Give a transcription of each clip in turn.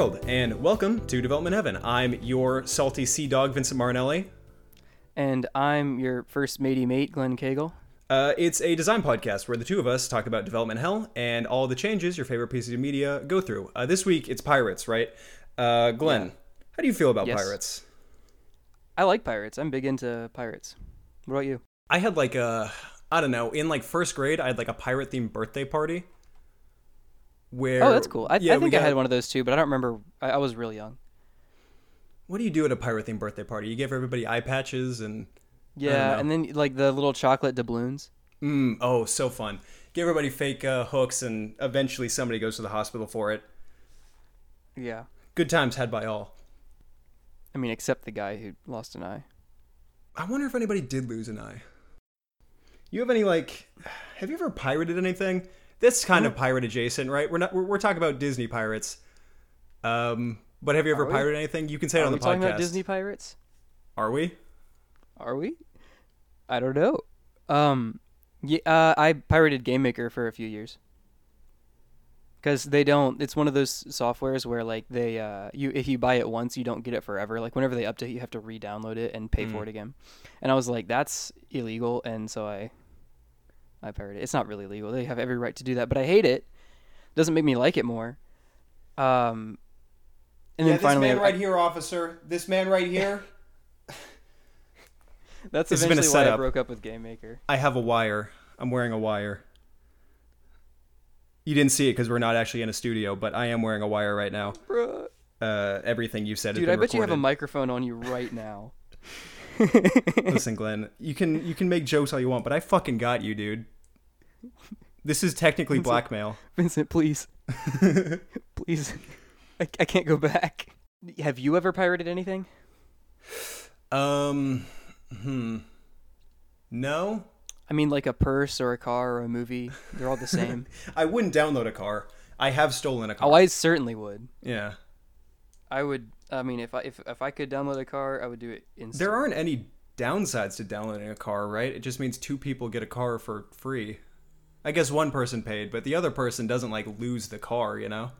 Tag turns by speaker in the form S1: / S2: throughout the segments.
S1: world, and welcome to Development Heaven. I'm your salty sea dog, Vincent Marinelli.
S2: And I'm your first matey mate, Glenn Cagle.
S1: Uh, it's a design podcast where the two of us talk about development hell and all the changes your favorite pieces of media go through. Uh, this week, it's pirates, right? Uh, Glenn,
S2: Yeah.
S1: how do you feel about
S2: Yes.
S1: pirates?
S2: I like pirates. I'm big into pirates. What about you?
S1: I had like a, I don't know, in like first grade, I had like a pirate themed birthday party. Where
S2: Oh, that's cool. I,
S1: yeah,
S2: I think I had one of those too, but I don't remember. I, I was real young.
S1: What do you do at a pirate themed birthday party? You give everybody eye patches and
S2: Yeah, and then like the little chocolate doubloons.
S1: Mm, oh, so fun. Give everybody fake uh, hooks, and eventually somebody goes to the hospital for it.
S2: Yeah.
S1: Good times had by all.
S2: I mean, except the guy who lost an eye.
S1: I wonder if anybody did lose an eye. You have any like? Have you ever pirated anything? This kind of pirate adjacent, right? We're not. We're, we're talking about Disney pirates. Um, but have you ever
S2: Are we?
S1: pirated anything? You can say it
S2: Are
S1: on
S2: we
S1: the
S2: talking
S1: podcast.
S2: about Disney pirates?
S1: Are we?
S2: Are we? I don't know. Um, yeah, uh, I pirated Game Maker for a few years. Cause they don't. It's one of those softwares where like they, uh, you if you buy it once, you don't get it forever. Like whenever they update, you have to re-download it and pay
S1: Mm.
S2: for it again. And I was like, that's illegal, and so I, I pirated it. It's not really legal. They have every right to do that, but I hate it. Doesn't make me like it more. Um, and then finally, this man right I-
S1: here, officer. This man right here.
S2: that's
S1: This has been a
S2: eventually why I broke up with Game Maker.
S1: I have a wire. I'm wearing a wire. You didn't see it because we're not actually in a studio, but I am wearing a wire right now.
S2: Bruh.
S1: Uh, everything you said, has
S2: Dude, I
S1: been
S2: bet you have a microphone on you right now.
S1: Listen, Glenn, you can you can make jokes all you want, but I fucking got you, dude. This is technically blackmail.
S2: Vincent, please. please. I, I can't go back. Have you ever pirated anything?
S1: Um, hmm. No,
S2: I mean, like a purse or a car or a movie. They're all the same.
S1: I wouldn't download a car. I have stolen a car.
S2: oh, I certainly would.
S1: yeah.
S2: I would. I mean, if I if, if I could download a car, I would do it instantly.
S1: There aren't any downsides to downloading a car, right? It just means two people get a car for free. I guess one person paid, but the other person doesn't like lose the car, you know?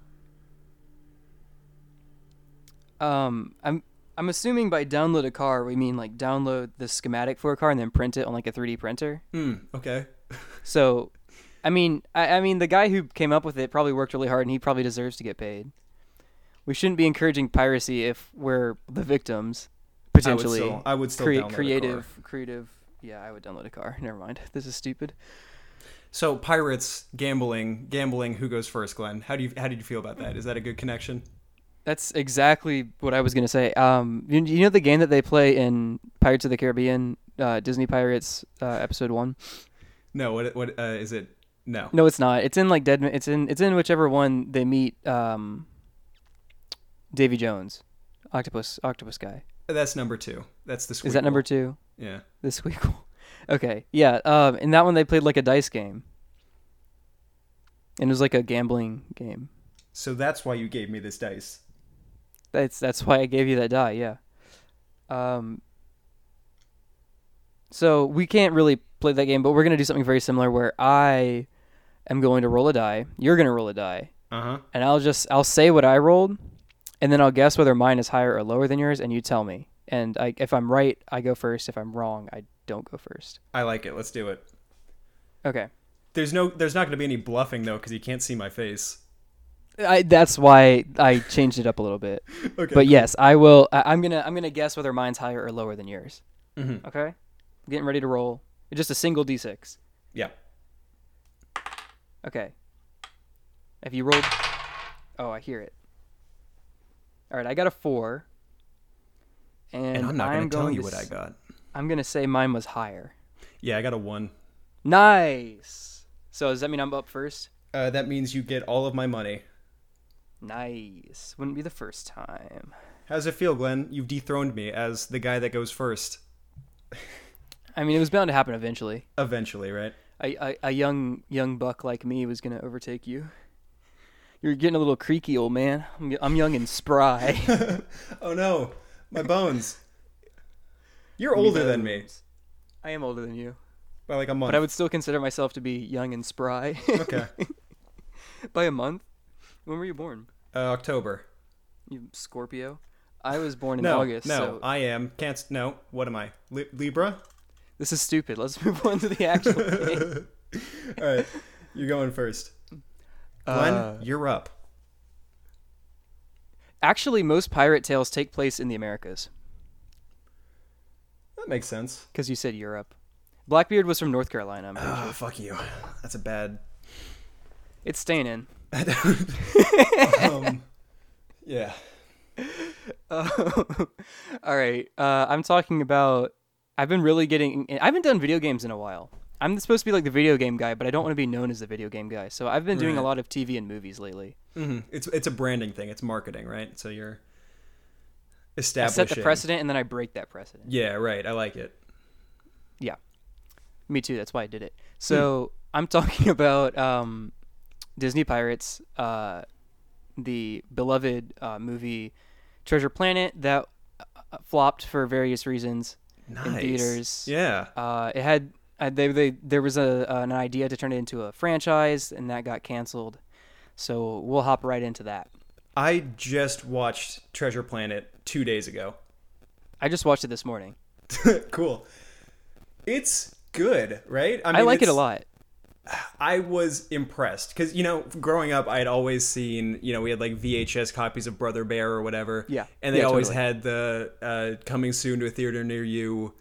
S2: Um, I'm I'm assuming by download a car we mean like download the schematic for a car and then print it on like a 3D printer.
S1: Hmm. Okay.
S2: So, I mean, I, I mean, the guy who came up with it probably worked really hard, and he probably deserves to get paid. We shouldn't be encouraging piracy if we're the victims, potentially.
S1: I would still, I would still a
S2: creative,
S1: car.
S2: creative. Yeah, I would download a car. Never mind. This is stupid.
S1: So pirates, gambling, gambling. Who goes first, Glenn? How do you how did you feel about that? Is that a good connection?
S2: That's exactly what I was gonna say. Um, you, you know the game that they play in Pirates of the Caribbean, uh, Disney Pirates, uh, episode one.
S1: No. What what uh, is it? No.
S2: No, it's not. It's in like Dead. It's in. It's in whichever one they meet. Um, Davy Jones, octopus, octopus guy.
S1: That's number two. That's the.
S2: Is that number two?
S1: Yeah.
S2: The squeakle. Okay, yeah. Um, in that one they played like a dice game, and it was like a gambling game.
S1: So that's why you gave me this dice.
S2: That's that's why I gave you that die. Yeah. Um. So we can't really play that game, but we're gonna do something very similar where I am going to roll a die. You're gonna roll a die,
S1: Uh huh.
S2: and I'll just I'll say what I rolled, and then I'll guess whether mine is higher or lower than yours, and you tell me. And I, if I'm right, I go first. If I'm wrong, I don't go first.
S1: I like it. Let's do it.
S2: Okay.
S1: There's no. There's not going to be any bluffing though, because you can't see my face.
S2: I, that's why I changed it up a little bit.
S1: Okay.
S2: But yes, I will. I, I'm gonna I'm gonna guess whether mine's higher or lower than yours.
S1: Mhm.
S2: Okay. Getting ready to roll. Just a single d6.
S1: Yeah.
S2: Okay. Have you rolled? Oh, I hear it. All right, I got a four. And,
S1: And I'm not going to tell
S2: going
S1: you
S2: to
S1: what I
S2: s-
S1: got.
S2: I'm gonna say mine was higher.
S1: Yeah, I got a one.
S2: Nice. So does that mean I'm up first?
S1: Uh, that means you get all of my money.
S2: Nice. Wouldn't be the first time.
S1: How's it feel, Glenn? You've dethroned me as the guy that goes first.
S2: I mean, it was bound to happen eventually.
S1: Eventually, right?
S2: A, a, a young young buck like me was gonna overtake you. You're getting a little creaky, old man. I'm, I'm young and spry.
S1: oh no, my bones. You're older than me
S2: I am older than you,
S1: by like a month.
S2: but I would still consider myself to be young and spry.
S1: Okay.
S2: By a month? When were you born?
S1: Uh, October.
S2: You Scorpio. I was born in
S1: no,
S2: August.
S1: no,
S2: so
S1: I am. Can't. No, what am I? Li- Libra.
S2: this is stupid. Let's move on to the actual game.
S1: All right, you're going first. Glenn,
S2: Uh,
S1: you're up.
S2: Actually, most pirate tales take place in the Americas
S1: That makes sense.
S2: because you said Europe. Blackbeard was from North Carolina. I'm
S1: Oh,
S2: sure.
S1: fuck you. That's a bad.
S2: It's staying in.
S1: um, yeah.
S2: Uh, all right. Uh, I'm talking about. I've been really getting. I haven't done video games in a while. I'm supposed to be like the video game guy, but I don't want to be known as the video game guy. So I've been doing a lot of TV and movies lately.
S1: hmm It's it's a branding thing. It's marketing, right? So you're establishing.
S2: I set the precedent and then I break that precedent.
S1: Yeah, right. I like it.
S2: Yeah, me too. That's why I did it. So I'm talking about um, Disney Pirates, uh, the beloved uh, movie Treasure Planet that uh, flopped for various reasons
S1: Nice.
S2: in theaters.
S1: Yeah.
S2: Uh, it had uh, they, they there was a an idea to turn it into a franchise, and that got canceled. So we'll hop right into that.
S1: I just watched Treasure Planet two days ago.
S2: I just watched it this morning.
S1: cool. It's good, right?
S2: I, mean, I like it a lot.
S1: I was impressed because you know, growing up, I had always seen you know we had like VHS copies of Brother Bear or whatever.
S2: Yeah.
S1: and they
S2: Yeah,
S1: always
S2: totally.
S1: had the uh, coming soon to a theater near you.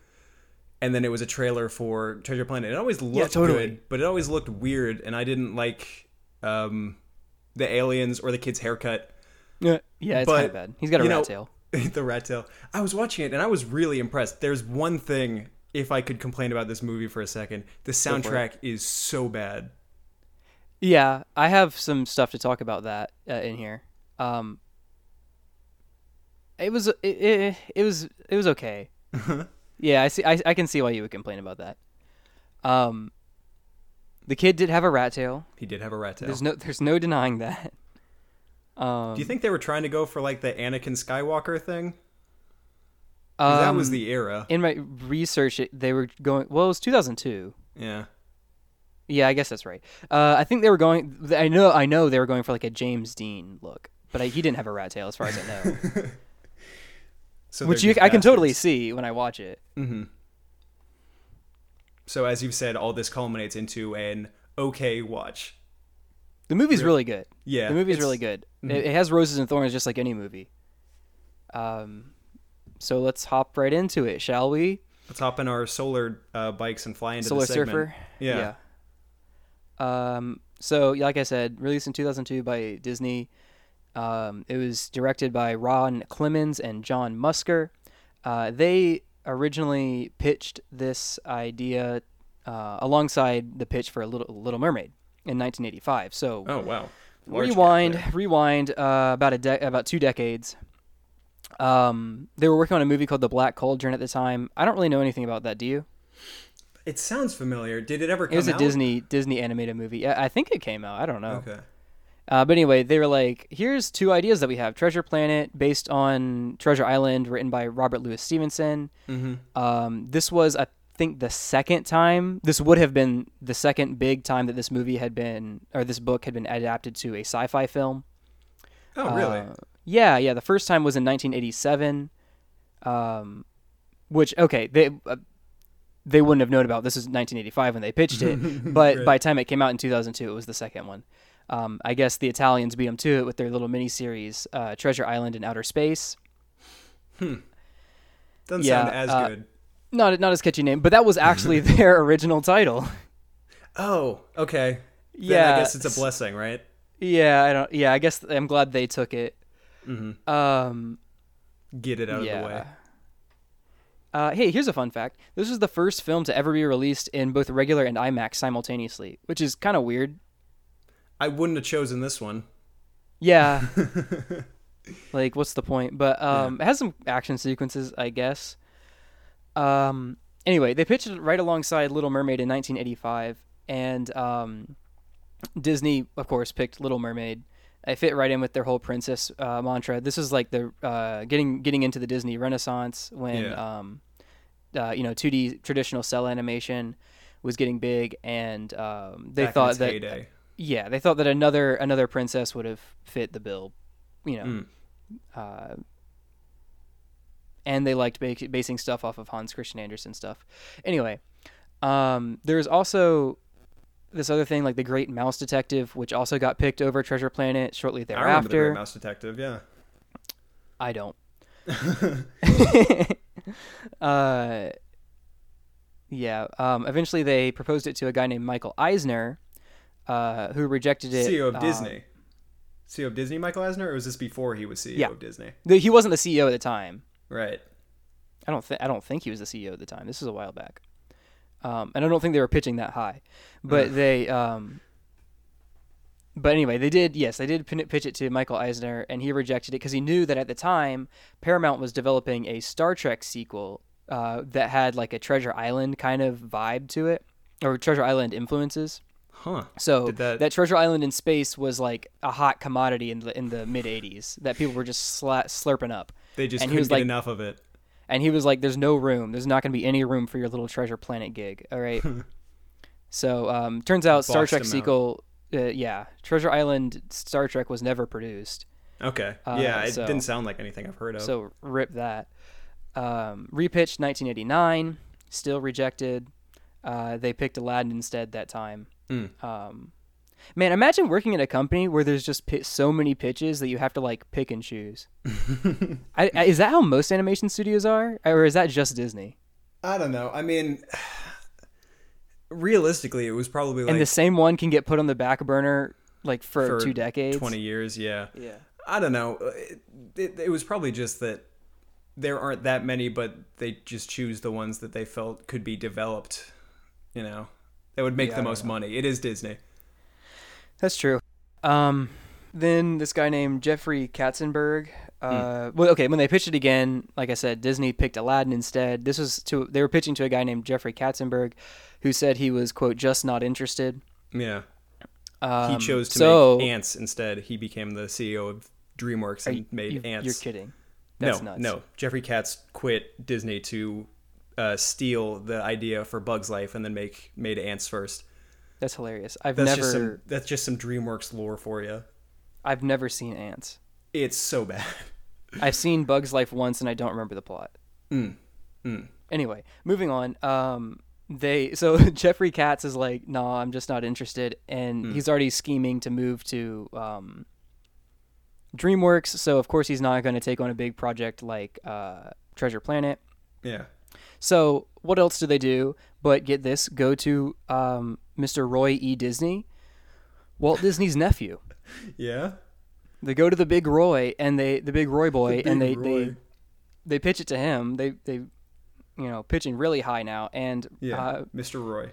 S1: And then it was a trailer for Treasure Planet. It always looked
S2: totally.
S1: good, but it always looked weird, and I didn't like um, the aliens or the kid's haircut.
S2: Yeah, yeah, it's
S1: But,
S2: kind of bad. He's got a rat
S1: know,
S2: tail.
S1: the rat tail. I was watching it and I was really impressed. There's one thing, if I could complain about this movie for a second, the soundtrack is so bad.
S2: Yeah, I have some stuff to talk about that uh, in here. Um, it was it, it, it was it was okay. yeah, I see. I, I can see why you would complain about that. Um, the kid did have a rat tail.
S1: He did have a rat tail.
S2: There's no there's no denying that. Um,
S1: Do you think they were trying to go for like the Anakin Skywalker thing? 'Cause that was
S2: um,
S1: the era.
S2: in my research. It, they were going. Well, it was 2002.
S1: Yeah.
S2: Yeah, I guess that's right. Uh, I think they were going. I know. I know they were going for like a James Dean look, but I, he didn't have a rat tail, as far as I know.
S1: So
S2: Which you, I can totally see when I watch it.
S1: Mm-hmm. So as you've said, all this culminates into an okay watch.
S2: The movie's
S1: Re-
S2: really good.
S1: Yeah,
S2: the movie's really good.
S1: Mhm.
S2: It, it has roses and thorns, just like any movie. Um, so let's hop right into it, shall we?
S1: Let's hop in our solar uh, bikes and fly into
S2: Solar
S1: the segment.
S2: Surfer.
S1: Yeah.
S2: Yeah. Um. So, like I said, released in 2002 by Disney. Um, it was directed by Ron Clements and John Musker. Uh, they originally pitched this idea uh, alongside the pitch for a Little Little Mermaid in 1985. So
S1: Oh wow. Large
S2: rewind, rewind uh, about a de- about two decades. Um, they were working on a movie called The Black Cauldron at the time. I don't really know anything about that. Do you?
S1: It sounds familiar. Did it ever come out?
S2: It was a
S1: out?
S2: Disney Disney animated movie. Yeah, I think it came out. I don't know.
S1: Okay.
S2: Uh, but anyway, they were like, "Here's two ideas that we have: Treasure Planet, based on Treasure Island, written by Robert Louis Stevenson.
S1: Mm-hmm.
S2: Um, this was, I think, the second time. This would have been the second big time that this movie had been, or this book had been adapted to a sci-fi film.
S1: Oh really?
S2: Uh, yeah, yeah. The first time was in 1987. Um, which okay, they uh, they wouldn't have known about. This is 1985 when they pitched it, but
S1: Right.
S2: by the time it came out in 2002, it was the second one. Um, I guess the Italians beat them to it with their little mini series, uh, Treasure Island in Outer Space.
S1: Doesn't
S2: yeah,
S1: sound as
S2: uh,
S1: good.
S2: Not not as catchy name, but that was actually their original title.
S1: Oh, okay. Then
S2: yeah,
S1: I guess it's a blessing, right?
S2: Yeah, I don't. Yeah, I guess I'm glad they took it.
S1: Mm-hmm.
S2: Um,
S1: Get it out
S2: yeah.
S1: of the way.
S2: Uh, hey, here's a fun fact. This was the first film to ever be released in both regular and IMAX simultaneously, which is kind of weird.
S1: I wouldn't have chosen this one.
S2: Yeah. like, what's the point? But um, it has some action sequences, I guess. Um, anyway, they pitched it right alongside Little Mermaid in 1985, and um, Disney, of course, picked Little Mermaid. It fit right in with their whole princess uh, mantra. This is like the uh, getting getting into the Disney Renaissance when
S1: Yeah.
S2: um, uh, you know 2D traditional cell animation was getting big, and um, they
S1: Back
S2: thought that
S1: heyday.
S2: Yeah, they thought that another another princess would have fit the bill, you know.
S1: Mm.
S2: uh, and they liked ba- basing stuff off of Hans Christian Andersen stuff. Anyway, um, there's also this other thing like the Great Mouse Detective, which also got picked over Treasure Planet shortly thereafter.
S1: I remember the Great. Mouse Detective. Yeah.
S2: I don't. uh, yeah. Um, eventually, they proposed it to a guy named Michael Eisner, uh, who rejected it.
S1: CEO of
S2: um,
S1: Disney. CEO of Disney, Michael Eisner, or was this before he was CEO
S2: Yeah.
S1: of Disney?
S2: he wasn't the CEO at the time.
S1: Right.
S2: I don't think I don't think he was the CEO at the time. This is a while back, um, and I don't think they were pitching that high. But they, um, but anyway, they did. Yes, they did pitch it to Michael Eisner, and he rejected it because he knew that at the time Paramount was developing a Star Trek sequel uh, that had like a Treasure Island kind of vibe to it, or Treasure Island influences.
S1: Huh.
S2: So
S1: that-
S2: that, Treasure Island in space was like a hot commodity in the in the mid '80s that people were just sla- slurping up.
S1: They just
S2: And he
S1: couldn't
S2: was
S1: get
S2: like-
S1: enough of it.
S2: And he was like, "There's no room. There's not going to be any room for your little Treasure Planet gig." All right. so um, turns out Star Trek sequel, uh, yeah, Treasure Island Star Trek was never produced.
S1: Okay.
S2: Uh,
S1: yeah, it
S2: so-
S1: didn't sound like anything I've heard of.
S2: So rip that. Um, repitched 1989, still rejected. Uh, they picked Aladdin instead that time.
S1: Mm.
S2: Um, man, imagine working at a company where there's just pi- so many pitches that you have to like pick and choose. I, I, is that how most animation studios are, or is that just Disney?
S1: I don't know. I mean, realistically, it was probably like
S2: and the same one can get put on the back burner like for,
S1: for
S2: two decades.
S1: 20 years. Yeah.
S2: Yeah.
S1: I don't know. It, it, it was probably just that there aren't that many, but they just choose the ones that they felt could be developed. You know, that would make
S2: Yeah,
S1: the most money. It is Disney.
S2: That's true. Um, then this guy named Jeffrey Katzenberg. Uh, well, okay, when they pitched it again, like I said, Disney picked Aladdin instead. This was to they were pitching to a guy named Jeffrey Katzenberg, who said he was quote just not interested.
S1: Yeah.
S2: Um,
S1: he chose to
S2: so,
S1: make Antz instead. He became the CEO of DreamWorks and
S2: you-
S1: made
S2: you-
S1: Antz.
S2: You're kidding. That's
S1: no,
S2: nuts.
S1: no. Jeffrey Katz quit Disney to uh, steal the idea for Bugs Life and then make made Antz first.
S2: That's hilarious. I've
S1: That's
S2: never
S1: just some that's just some DreamWorks lore for you.
S2: I've never seen Antz.
S1: It's so bad.
S2: I've seen Bugs Life once and I don't remember the plot.
S1: Mm. Mm.
S2: Anyway, moving on. Um, they so Jeffrey Katz is like, nah, I'm just not interested, and
S1: Hmm.
S2: he's already scheming to move to um, DreamWorks. So of course he's not going to take on a big project like uh, Treasure Planet.
S1: Yeah.
S2: So what else do they do? But get this, go to um, Mr. Roy E. Disney, Walt Disney's nephew.
S1: Yeah.
S2: They go to the big Roy and they the big Roy boy and they,
S1: Big
S2: they
S1: Roy.
S2: they pitch it to him. They they you know pitching really high now and
S1: Yeah.
S2: uh,
S1: Mr. Roy.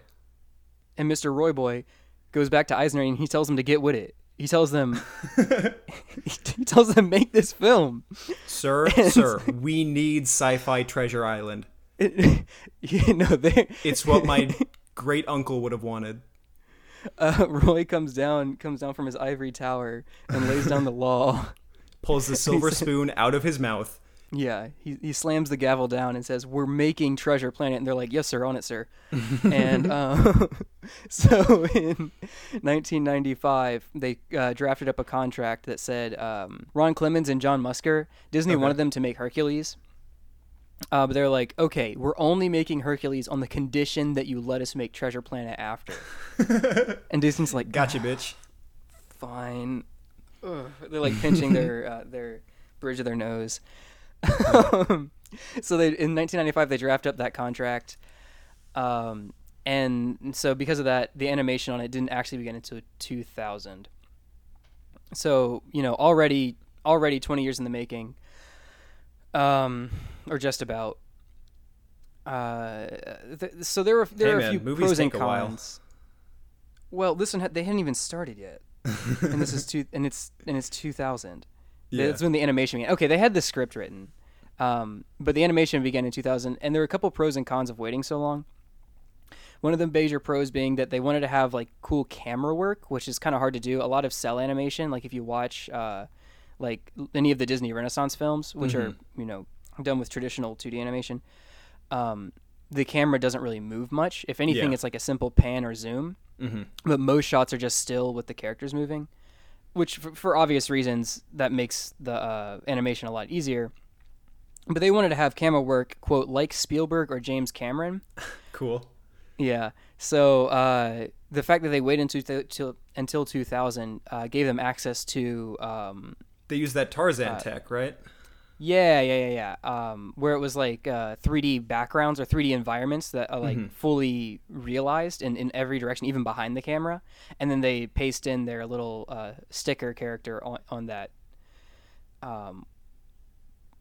S2: and Mr. Roy boy goes back to Eisner and he tells them to get with it. He tells them he tells them make this film.
S1: Sir, sir, we need Sci-Fi Treasure Island.
S2: you know they
S1: It's what my great uncle would have wanted.
S2: uh, Roy comes down comes down from his ivory tower and lays down the law.
S1: Pulls the silver spoon out of his mouth.
S2: Yeah, he he slams the gavel down and says, "We're making Treasure Planet," and they're like, "Yes, sir, on it, sir." and uh, so in 1995, they uh, drafted up a contract that said um, Ron Clements and John Musker. Disney
S1: Okay.
S2: wanted them to make Hercules, uh, but they're like, "Okay, we're only making Hercules on the condition that you let us make Treasure Planet after." and Disney's like,
S1: Gotcha, bitch.
S2: fine. Ugh. They're like pinching their uh, their bridge of their nose. Um, so they in 1995 they draft up that contract, um, and so because of that, the animation on it didn't actually begin until 2000. So you know already already 20 years in the making, um, or just about. Uh, th- so there were there
S1: Hey,
S2: are
S1: man,
S2: a few
S1: movies
S2: pros and
S1: take a while.
S2: cons. Well, this had, they hadn't even started yet, and this is two and it's and it's 2000.
S1: Yeah.
S2: That's when the animation began. Okay, they had the script written, um, but the animation began in 2000, and there were a couple pros and cons of waiting so long. One of the major pros being that they wanted to have like cool camera work, which is kind of hard to do. A lot of cell animation, like if you watch uh, like any of the Disney Renaissance films, which are you know done with traditional 2D animation, um, the camera doesn't really move much. If anything,
S1: Yeah.
S2: it's like a simple pan or zoom
S1: Mm-hmm.
S2: but most shots are just still with the characters moving. which for, for obvious reasons that makes the uh, animation a lot easier. But they wanted to have camera work quote like Spielberg or James Cameron.
S1: Cool.
S2: Yeah. So uh, the fact that they waited until until 2000 uh, gave them access to um,
S1: They use that Tarzan
S2: Uh,
S1: tech, right?
S2: yeah yeah yeah yeah um, where it was like uh, 3D backgrounds or 3D environments that are like fully realized in, in every direction, even behind the camera, and then they paste in their little uh, sticker character on on that. Um,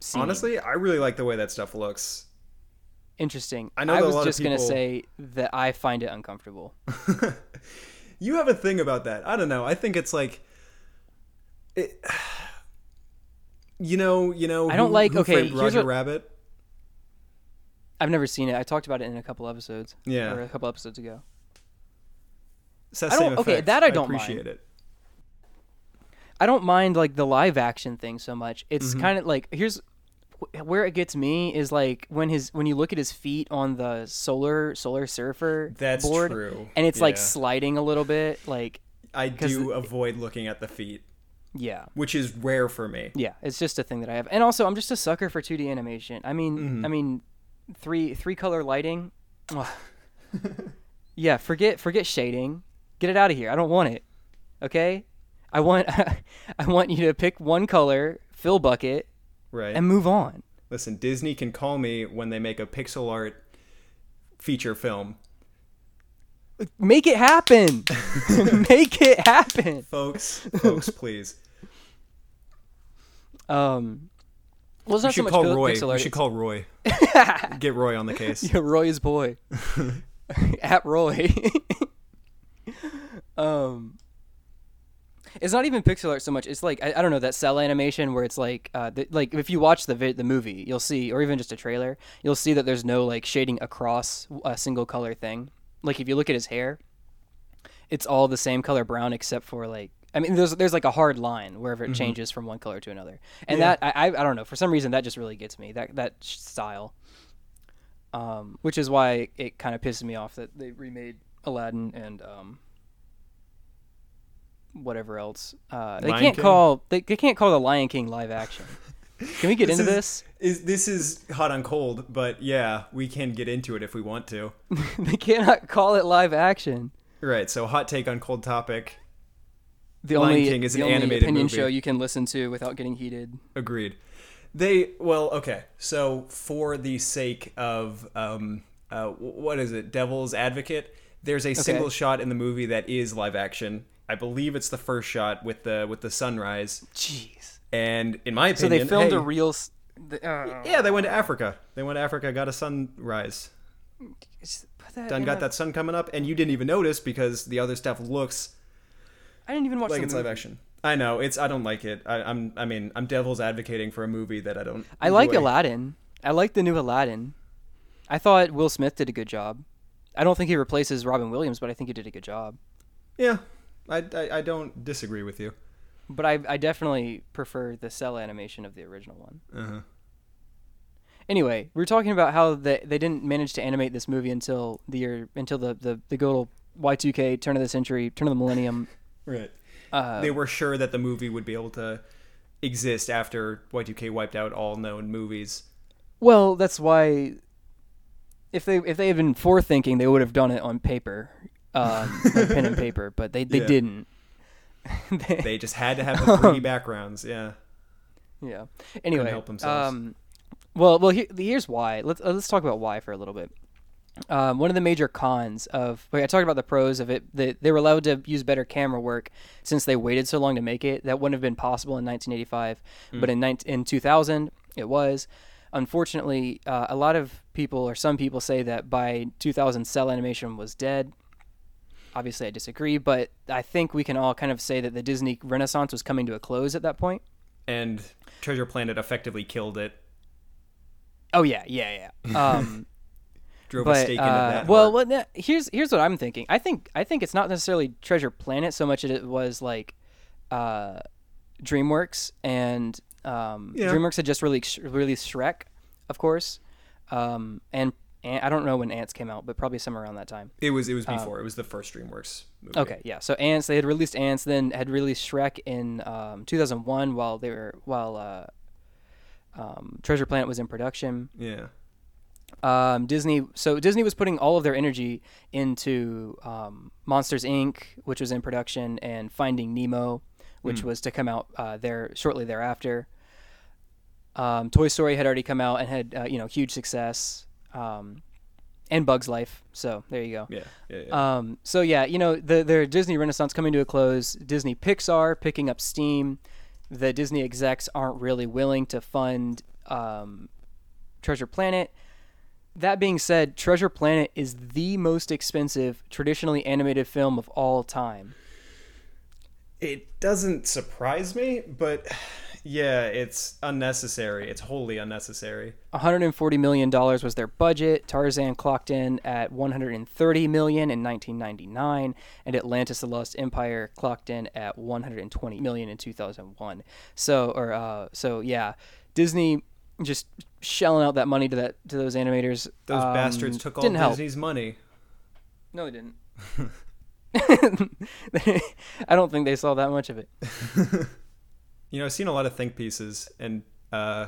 S2: scene.
S1: Honestly, I really like the way that stuff looks.
S2: interesting.
S1: I know a
S2: was just gonna say that I find it uncomfortable.
S1: You have a thing about that. I don't know. I think it's like it, you know, you know.
S2: I don't
S1: who-
S2: like-
S1: Who
S2: okay,
S1: Roger
S2: what-
S1: Rabbit.
S2: I've never seen it. I talked about it in a couple episodes.
S1: Yeah.
S2: or a couple episodes ago. I don't-
S1: same
S2: okay, that I don't mind.
S1: appreciate it.
S2: I don't mind like the live action thing so much. It's
S1: Mm-hmm.
S2: kind of like here's where it gets me is like when his when you look at his feet on the solar solar surfer
S1: That's
S2: board
S1: true.
S2: and it's like sliding a little bit like
S1: I do avoid looking at the feet,
S2: yeah
S1: which is rare for me.
S2: yeah it's just a thing that I have and also I'm just a sucker for 2D animation. I mean
S1: Mm-hmm.
S2: I mean three three color lighting. Yeah, forget forget shading. Get it out of here. I don't want it. Okay? I want I want you to pick one color, fill bucket
S1: Right.
S2: and move on.
S1: Listen, Disney can call me when they make a pixel art feature film.
S2: Make it happen. Make it happen.
S1: Folks, folks, please.
S2: Um, well, it's
S1: We
S2: not so
S1: should
S2: much
S1: call
S2: pil-
S1: Roy.
S2: pixel
S1: We should call Roy. Get Roy on the case.
S2: Yeah, Roy's boy. At Roy. um, it's not even pixel art so much. It's like I, I don't know that cell animation where it's like uh the, like if you watch the vi- the movie, you'll see, or even just a trailer, you'll see that there's no like shading across a single color thing. Like if you look at his hair, it's all the same color brown except for like I mean there's there's like a hard line wherever it changes from one color to another. And
S1: Yeah.
S2: that I, I I don't know, for some reason that just really gets me. That that style. Um which is why it kind of pisses me off that they remade Aladdin and um whatever else. Uh they
S1: Lion
S2: can't
S1: King?
S2: call they, they can't call the Lion King live action. Can we get into
S1: is,
S2: this?
S1: Is this is hot on cold, but yeah, we can get into it if we want to.
S2: they cannot call it live action.
S1: Right. So hot take on cold topic.
S2: The
S1: Lion
S2: only,
S1: King is an
S2: only
S1: animated
S2: opinion
S1: movie.
S2: show you can listen to without getting heated.
S1: Agreed. They well, okay. So for the sake of um, uh, what is it, Devil's Advocate? There's a single shot in the movie that is live action. I believe it's the first shot with the with the sunrise.
S2: Jeez.
S1: And in my opinion, So
S2: they filmed
S1: hey,
S2: a real. uh,
S1: Yeah, they went to Africa. They went to Africa, got a sunrise.
S2: put
S1: Done got
S2: a-
S1: that sun coming up, and you didn't even notice because the other stuff looks
S2: I didn't even watch
S1: like
S2: the
S1: it's
S2: movie.
S1: live action. I know it's. I don't like it. I, I'm. I mean, I'm devil's advocating for a movie that I don't.
S2: I like. Aladdin. I like the new Aladdin. I thought Will Smith did a good job. I don't think he replaces Robin Williams, but I think he did a good job.
S1: Yeah, I, I, I don't disagree with you.
S2: But I, I definitely prefer the cell animation of the original one.
S1: Uh-huh.
S2: Anyway, we were talking about how they, they didn't manage to animate this movie until the year until the the, the good old Y2K turn of the century, turn of the millennium.
S1: Right.
S2: Uh,
S1: they were sure that the movie would be able to exist after Y2K wiped out all known movies.
S2: Well, that's why if they if they had been forethinking, they would have done it on paper, um, like pen and paper. But they, they
S1: Yeah.
S2: didn't. They-
S1: They just had to have the 3D backgrounds. Yeah.
S2: yeah. Anyway,
S1: help themselves.
S2: um, well, well, here, here's why. Let's uh, let's talk about why for a little bit. Um, one of the major cons of wait, I talked about the pros of it. That they were allowed to use better camera work since they waited so long to make it. That wouldn't have been possible in 1985, but in 19, in 2000 it was. Unfortunately, uh, a lot of people or some people say that by 2000 cell animation was dead. Obviously, I disagree, but I think we can all kind of say that the Disney Renaissance was coming to a close at that point.
S1: And Treasure Planet effectively killed it.
S2: Oh yeah, yeah, yeah. Um,
S1: Drove a
S2: but
S1: stake into
S2: uh,
S1: that.
S2: well, well, no, here's here's what I'm thinking. I think I think it's not necessarily Treasure Planet so much as it was like uh, DreamWorks and um,
S1: Yeah.
S2: DreamWorks had just released released Shrek, of course, um, and I don't know when Antz came out, but probably somewhere around that time.
S1: It was it was before. it was the first DreamWorks movie.
S2: Um, Okay, yeah. So Antz, they had released Antz, then had released Shrek in um, 2001 while they were while uh, um, Treasure Planet was in production.
S1: Yeah.
S2: Um, Disney, so Disney was putting all of their energy into um, Monsters Inc., which was in production, and Finding Nemo, which was to come out uh, there shortly thereafter. Um, Toy Story had already come out and had uh, you know huge success, um, and Bugs Life. So there you go.
S1: Yeah. Yeah. yeah.
S2: Um, so yeah, you know, the their Disney Renaissance coming to a close. Disney Pixar picking up steam. The Disney execs aren't really willing to fund um, Treasure Planet. That being said, Treasure Planet is the most expensive traditionally animated film of all time.
S1: it doesn't surprise me, but yeah, it's unnecessary. It's wholly unnecessary.
S2: 140 million dollars was their budget. Tarzan clocked in at 130 million in 1999, and Atlantis: The Lost Empire clocked in at 120 million in 2001. So, or uh, so yeah, Disney just shelling out that money to that to those animators.
S1: Those
S2: um,
S1: bastards took all
S2: didn't help.
S1: Disney's money.
S2: No, they didn't. I don't think they saw that much of it.
S1: You know, I've seen a lot of think pieces and uh,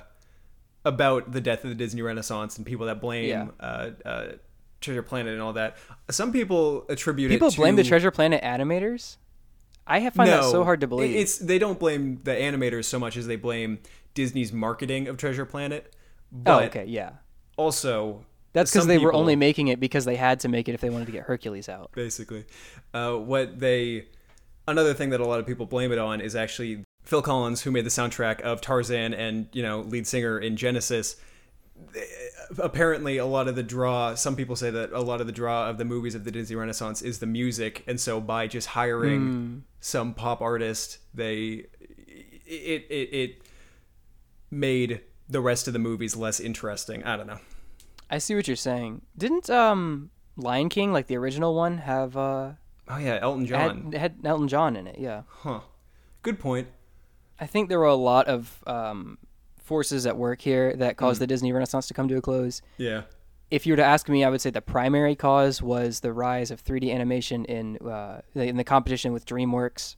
S1: about the death of the Disney Renaissance and people that blame
S2: Yeah.
S1: uh, uh, Treasure Planet and all that. Some people attribute
S2: People
S1: it to People
S2: blame the Treasure Planet animators. I have find that so hard to believe.
S1: It's they don't blame the animators so much as they blame Disney's marketing of Treasure Planet.
S2: oh, okay, yeah.
S1: also,
S2: That's because they were only making it because they had to make it if they wanted to get Hercules out.
S1: basically. Uh, what they another thing that a lot of people blame it on is actually Phil Collins, who made the soundtrack of Tarzan and you know lead singer in Genesis. Apparently, a lot of the draw. Some people say that a lot of the draw of the movies of the Disney Renaissance is the music, and so by just hiring some pop artist, they it it it made the rest of the movies less interesting. I don't know.
S2: I see what you're saying. Didn't um Lion King, like the original one, have uh
S1: Oh yeah, Elton John.
S2: had, had Elton John in it? Yeah.
S1: Huh. Good point.
S2: I think there were a lot of um, forces at work here that caused the Disney Renaissance to come to a close.
S1: Yeah.
S2: If you were to ask me, I would say the primary cause was the rise of 3D animation in uh, in the competition with DreamWorks.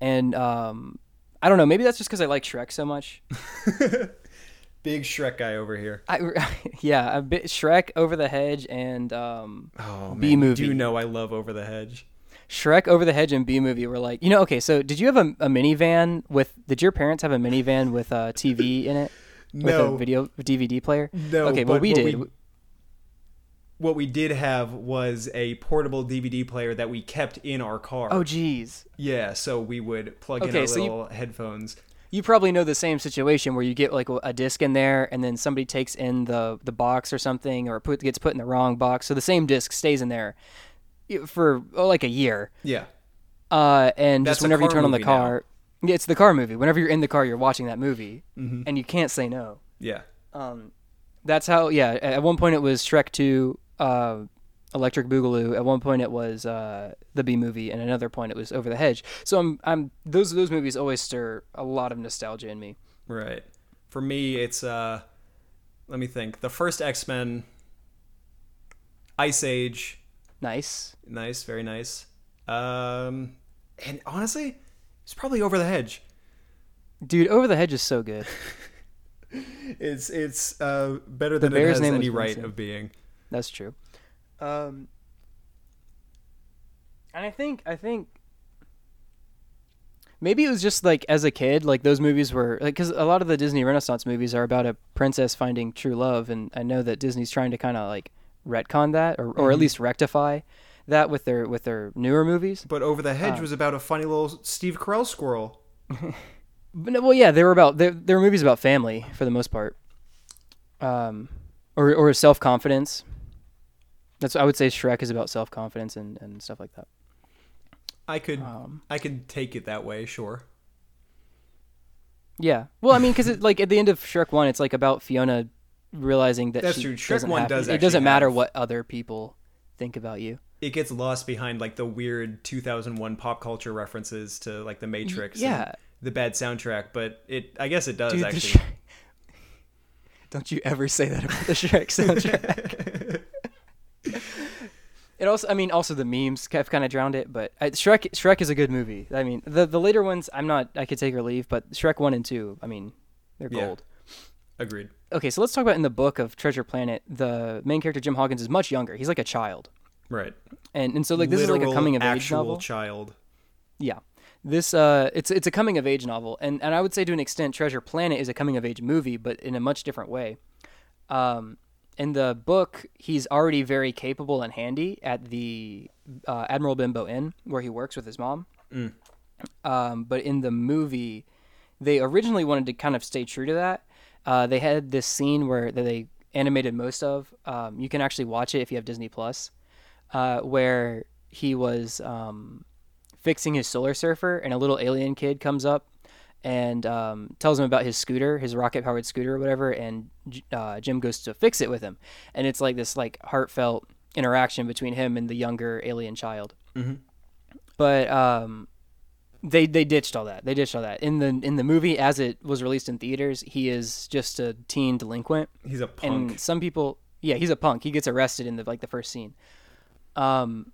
S2: And um, I don't know, maybe that's just because I like Shrek so much.
S1: Big Shrek guy over here.
S2: I, yeah, a bit Shrek, Over the Hedge, and um,
S1: Oh,
S2: Bee Movie.
S1: You know I love Over the Hedge.
S2: Shrek, Over the Hedge, and Bee Movie were like, you know, okay. So, did you have a, a minivan with? Did your parents have a minivan with a TV in it? With
S1: No.
S2: a video DVD player.
S1: No,
S2: Okay, well we did.
S1: we- What we did have was a portable DVD player that we kept in our car.
S2: oh, geez.
S1: yeah, so we would plug in
S2: Okay,
S1: our
S2: so you-
S1: little headphones.
S2: You probably know the same situation where you get like a disc in there, and then somebody takes in the the box or something, or put gets put in the wrong box, so the same disc stays in there for oh, like a year.
S1: Yeah.
S2: Uh, and
S1: That's
S2: just
S1: a
S2: whenever you
S1: car
S2: turn on the
S1: movie now.
S2: car, yeah, it's the car movie. Whenever you're in the car, you're watching that movie,
S1: Mm-hmm.
S2: and you can't say no.
S1: Yeah.
S2: Um, that's how. Yeah, at one point it was Shrek Two, uh, Electric Boogaloo. At one point it was uh, the Bee Movie, and another point it was Over the Hedge. So I'm, I'm those those movies always stir a lot of nostalgia in me.
S1: Right. For me, it's uh, let me think. The first X Men, Ice Age,
S2: Nice.
S1: nice, very nice. Um, and honestly, it's probably Over the Hedge.
S2: Dude, Over the Hedge is so good.
S1: It's it's uh better than it has
S2: name
S1: any right
S2: Vincent.
S1: of being.
S2: That's true. Um, and I think I think maybe it was just like as a kid, like those movies were like because a lot of the Disney Renaissance movies are about a princess finding true love, and I know that Disney's trying to kind of like retcon that or, or at least rectify that with their with their newer movies.
S1: But Over the
S2: Uh.
S1: Hedge was about a funny little Steve Carell squirrel.
S2: But no, well, yeah, they were about they they were movies about family for the most part, um, or or self confidence. That's I would say Shrek is about self confidence and, and stuff like that.
S1: I could
S2: Um,
S1: I could take it that way, sure.
S2: Yeah. Well, I mean, because like at the end of Shrek One, it's like about Fiona realizing that
S1: That's
S2: she
S1: true. Shrek 1
S2: have-
S1: does
S2: It doesn't matter
S1: have-
S2: what other people think about you.
S1: It gets lost behind like the weird 2001 pop culture references to like The Matrix. and
S2: yeah.
S1: the bad soundtrack, but it I guess it does
S2: Dude,
S1: actually.
S2: Don't you ever say that about the Shrek soundtrack. it also, I mean, also the memes have kind of drowned it. But uh, Shrek, Shrek is a good movie. I mean, the the later ones, I'm not. I could take or leave, but Shrek one and two, I mean, they're
S1: Yeah.
S2: gold.
S1: Agreed.
S2: Okay, so let's talk about in the book of Treasure Planet. The main character Jim Hawkins is much younger. He's like a child,
S1: Right.
S2: and and so like this is like a coming of age novel.
S1: child.
S2: Yeah. This uh it's it's a coming of age novel and and I would say to an extent Treasure Planet is a coming of age movie but in a much different way. Um in the book he's already very capable and handy at the uh, Admiral Benbow Inn where he works with his mom. Um but in the movie they originally wanted to kind of stay true to that. Uh they had this scene where that they animated most of. Um you can actually watch it if you have Disney Plus. Uh where he was um fixing his solar surfer, and a little alien kid comes up and um, tells him about his scooter, his rocket powered scooter or whatever, and uh, Jim goes to fix it with him, and it's like this like heartfelt interaction between him and the younger alien child.
S1: Mhm.
S2: But um, they they ditched all that. They ditched all that in the in the movie as it was released in theaters. He is just a teen delinquent
S1: He's a punk.
S2: and some people yeah he's a punk he gets arrested in the like the first scene um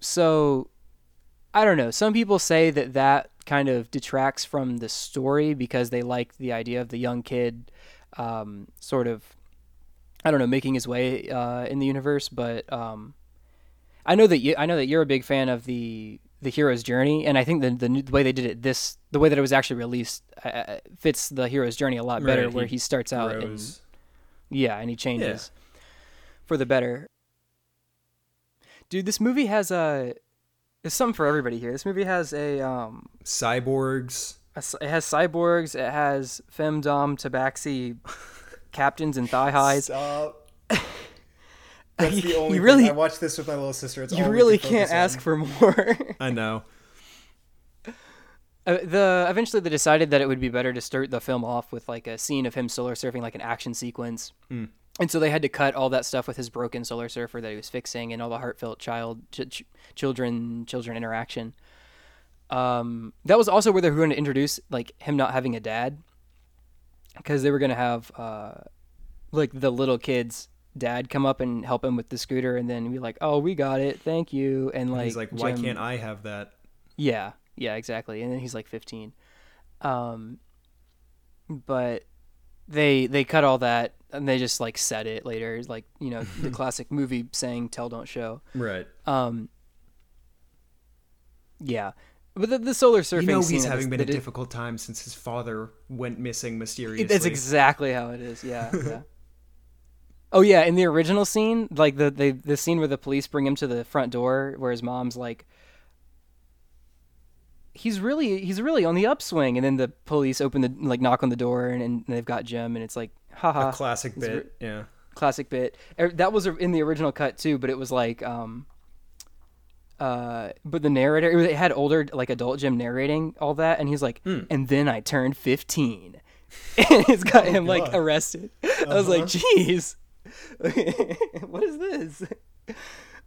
S2: so i don't know. Some people say that that kind of detracts from the story because they like the idea of the young kid um sort of i don't know making his way uh in the universe but um i know that you i know that you're a big fan of the the hero's journey and i think the, the, the way they did it this the way that it was actually released uh, uh, fits the hero's journey a lot better
S1: Right,
S2: where
S1: he
S2: he starts out and yeah, and he changes for the better. Dude, this movie has a there's something for everybody here. This movie has a um
S1: Cyborgs.
S2: a it has cyborgs, it has femdom tabaxi captains and thigh highs.
S1: Stop. That's the
S2: You
S1: only.
S2: really-
S1: thing. I watched this with my little sister. It's
S2: You
S1: all
S2: really can't
S1: focus
S2: ask for more.
S1: I know.
S2: Uh, the eventually they decided that it would be better to start the film off with like a scene of him solar surfing, like an action sequence.
S1: Mm.
S2: And so they had to cut all that stuff with his broken solar surfer that he was fixing, and all the heartfelt child, ch- ch- children, children interaction. Um, that was also where they were going to introduce like him not having a dad, because they were going to have uh, like the little kid's dad come up and help him with the scooter, and then be like, "Oh, we got it, thank you," and like
S1: He's like, why
S2: Jim-
S1: can't I have that?
S2: yeah, yeah, exactly. And then he's like 15. Um, but they they cut all that and they just like said it later, like you know the classic movie saying "tell, don't show."
S1: Right.
S2: Um, yeah, but the, the solar surfing.
S1: You know
S2: scene
S1: he's having been a difficult time since his father went missing mysteriously.
S2: That's exactly how it is. Yeah, yeah. Oh yeah, in the original scene, like the, the the scene where the police bring him to the front door, where his mom's like, he's really he's really on the upswing, and then the police open the like knock on the door, and, and they've got Jim, and it's like, haha,
S1: a classic bit. yeah.
S2: classic bit. Er, That was in the original cut too, but it was like, um, uh, but the narrator it was- it had older like adult Jim narrating all that, and he's like,
S1: Hmm.
S2: and then I turned fifteen, and it's got him like
S1: Oh, God.
S2: arrested. I was like,
S1: Uh-huh.
S2: jeez, what is this?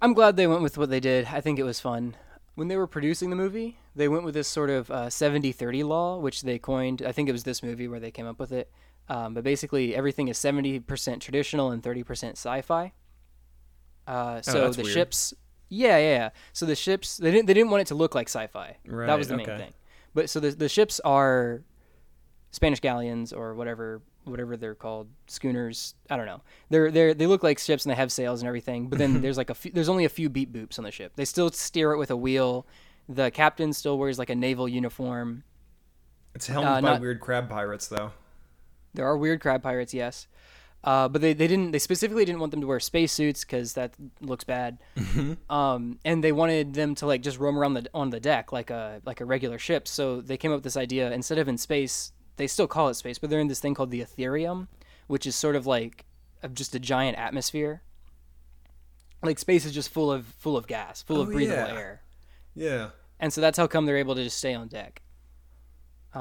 S2: I'm glad they went with what they did. I think it was fun. When they were producing the movie, they went with this sort of uh, 70-30 law, which they coined. I think it was this movie where they came up with it. Um, but basically, everything is 70% traditional and 30% sci-fi. Uh, so
S1: Oh,
S2: the
S1: weird.
S2: ships, yeah, yeah, yeah. So the ships, they didn't they didn't want it to look like sci-fi. that was the main
S1: okay.
S2: thing. But so the the ships are Spanish galleons or whatever whatever they're called schooners. I don't know. They're they they look like ships and they have sails and everything. But then there's like a few, there's only a few beep boops on the ship. They still steer it with a wheel. The captain still wears like a naval uniform.
S1: It's helmed
S2: Uh,
S1: by
S2: not-
S1: weird crab pirates, though.
S2: There are weird crab pirates, yes. Uh, but they, they didn't they specifically didn't want them to wear spacesuits because that looks bad. Um, and they wanted them to like just roam around the on the deck like a like a regular ship. So they came up with this idea instead of in space, they still call it space, but they're in this thing called the Etherium, which is sort of like of just a giant atmosphere. Like space is just full of full of gas, full of
S1: Oh,
S2: breathable
S1: yeah.
S2: air,
S1: Yeah.
S2: and so that's how come they're able to just stay on deck.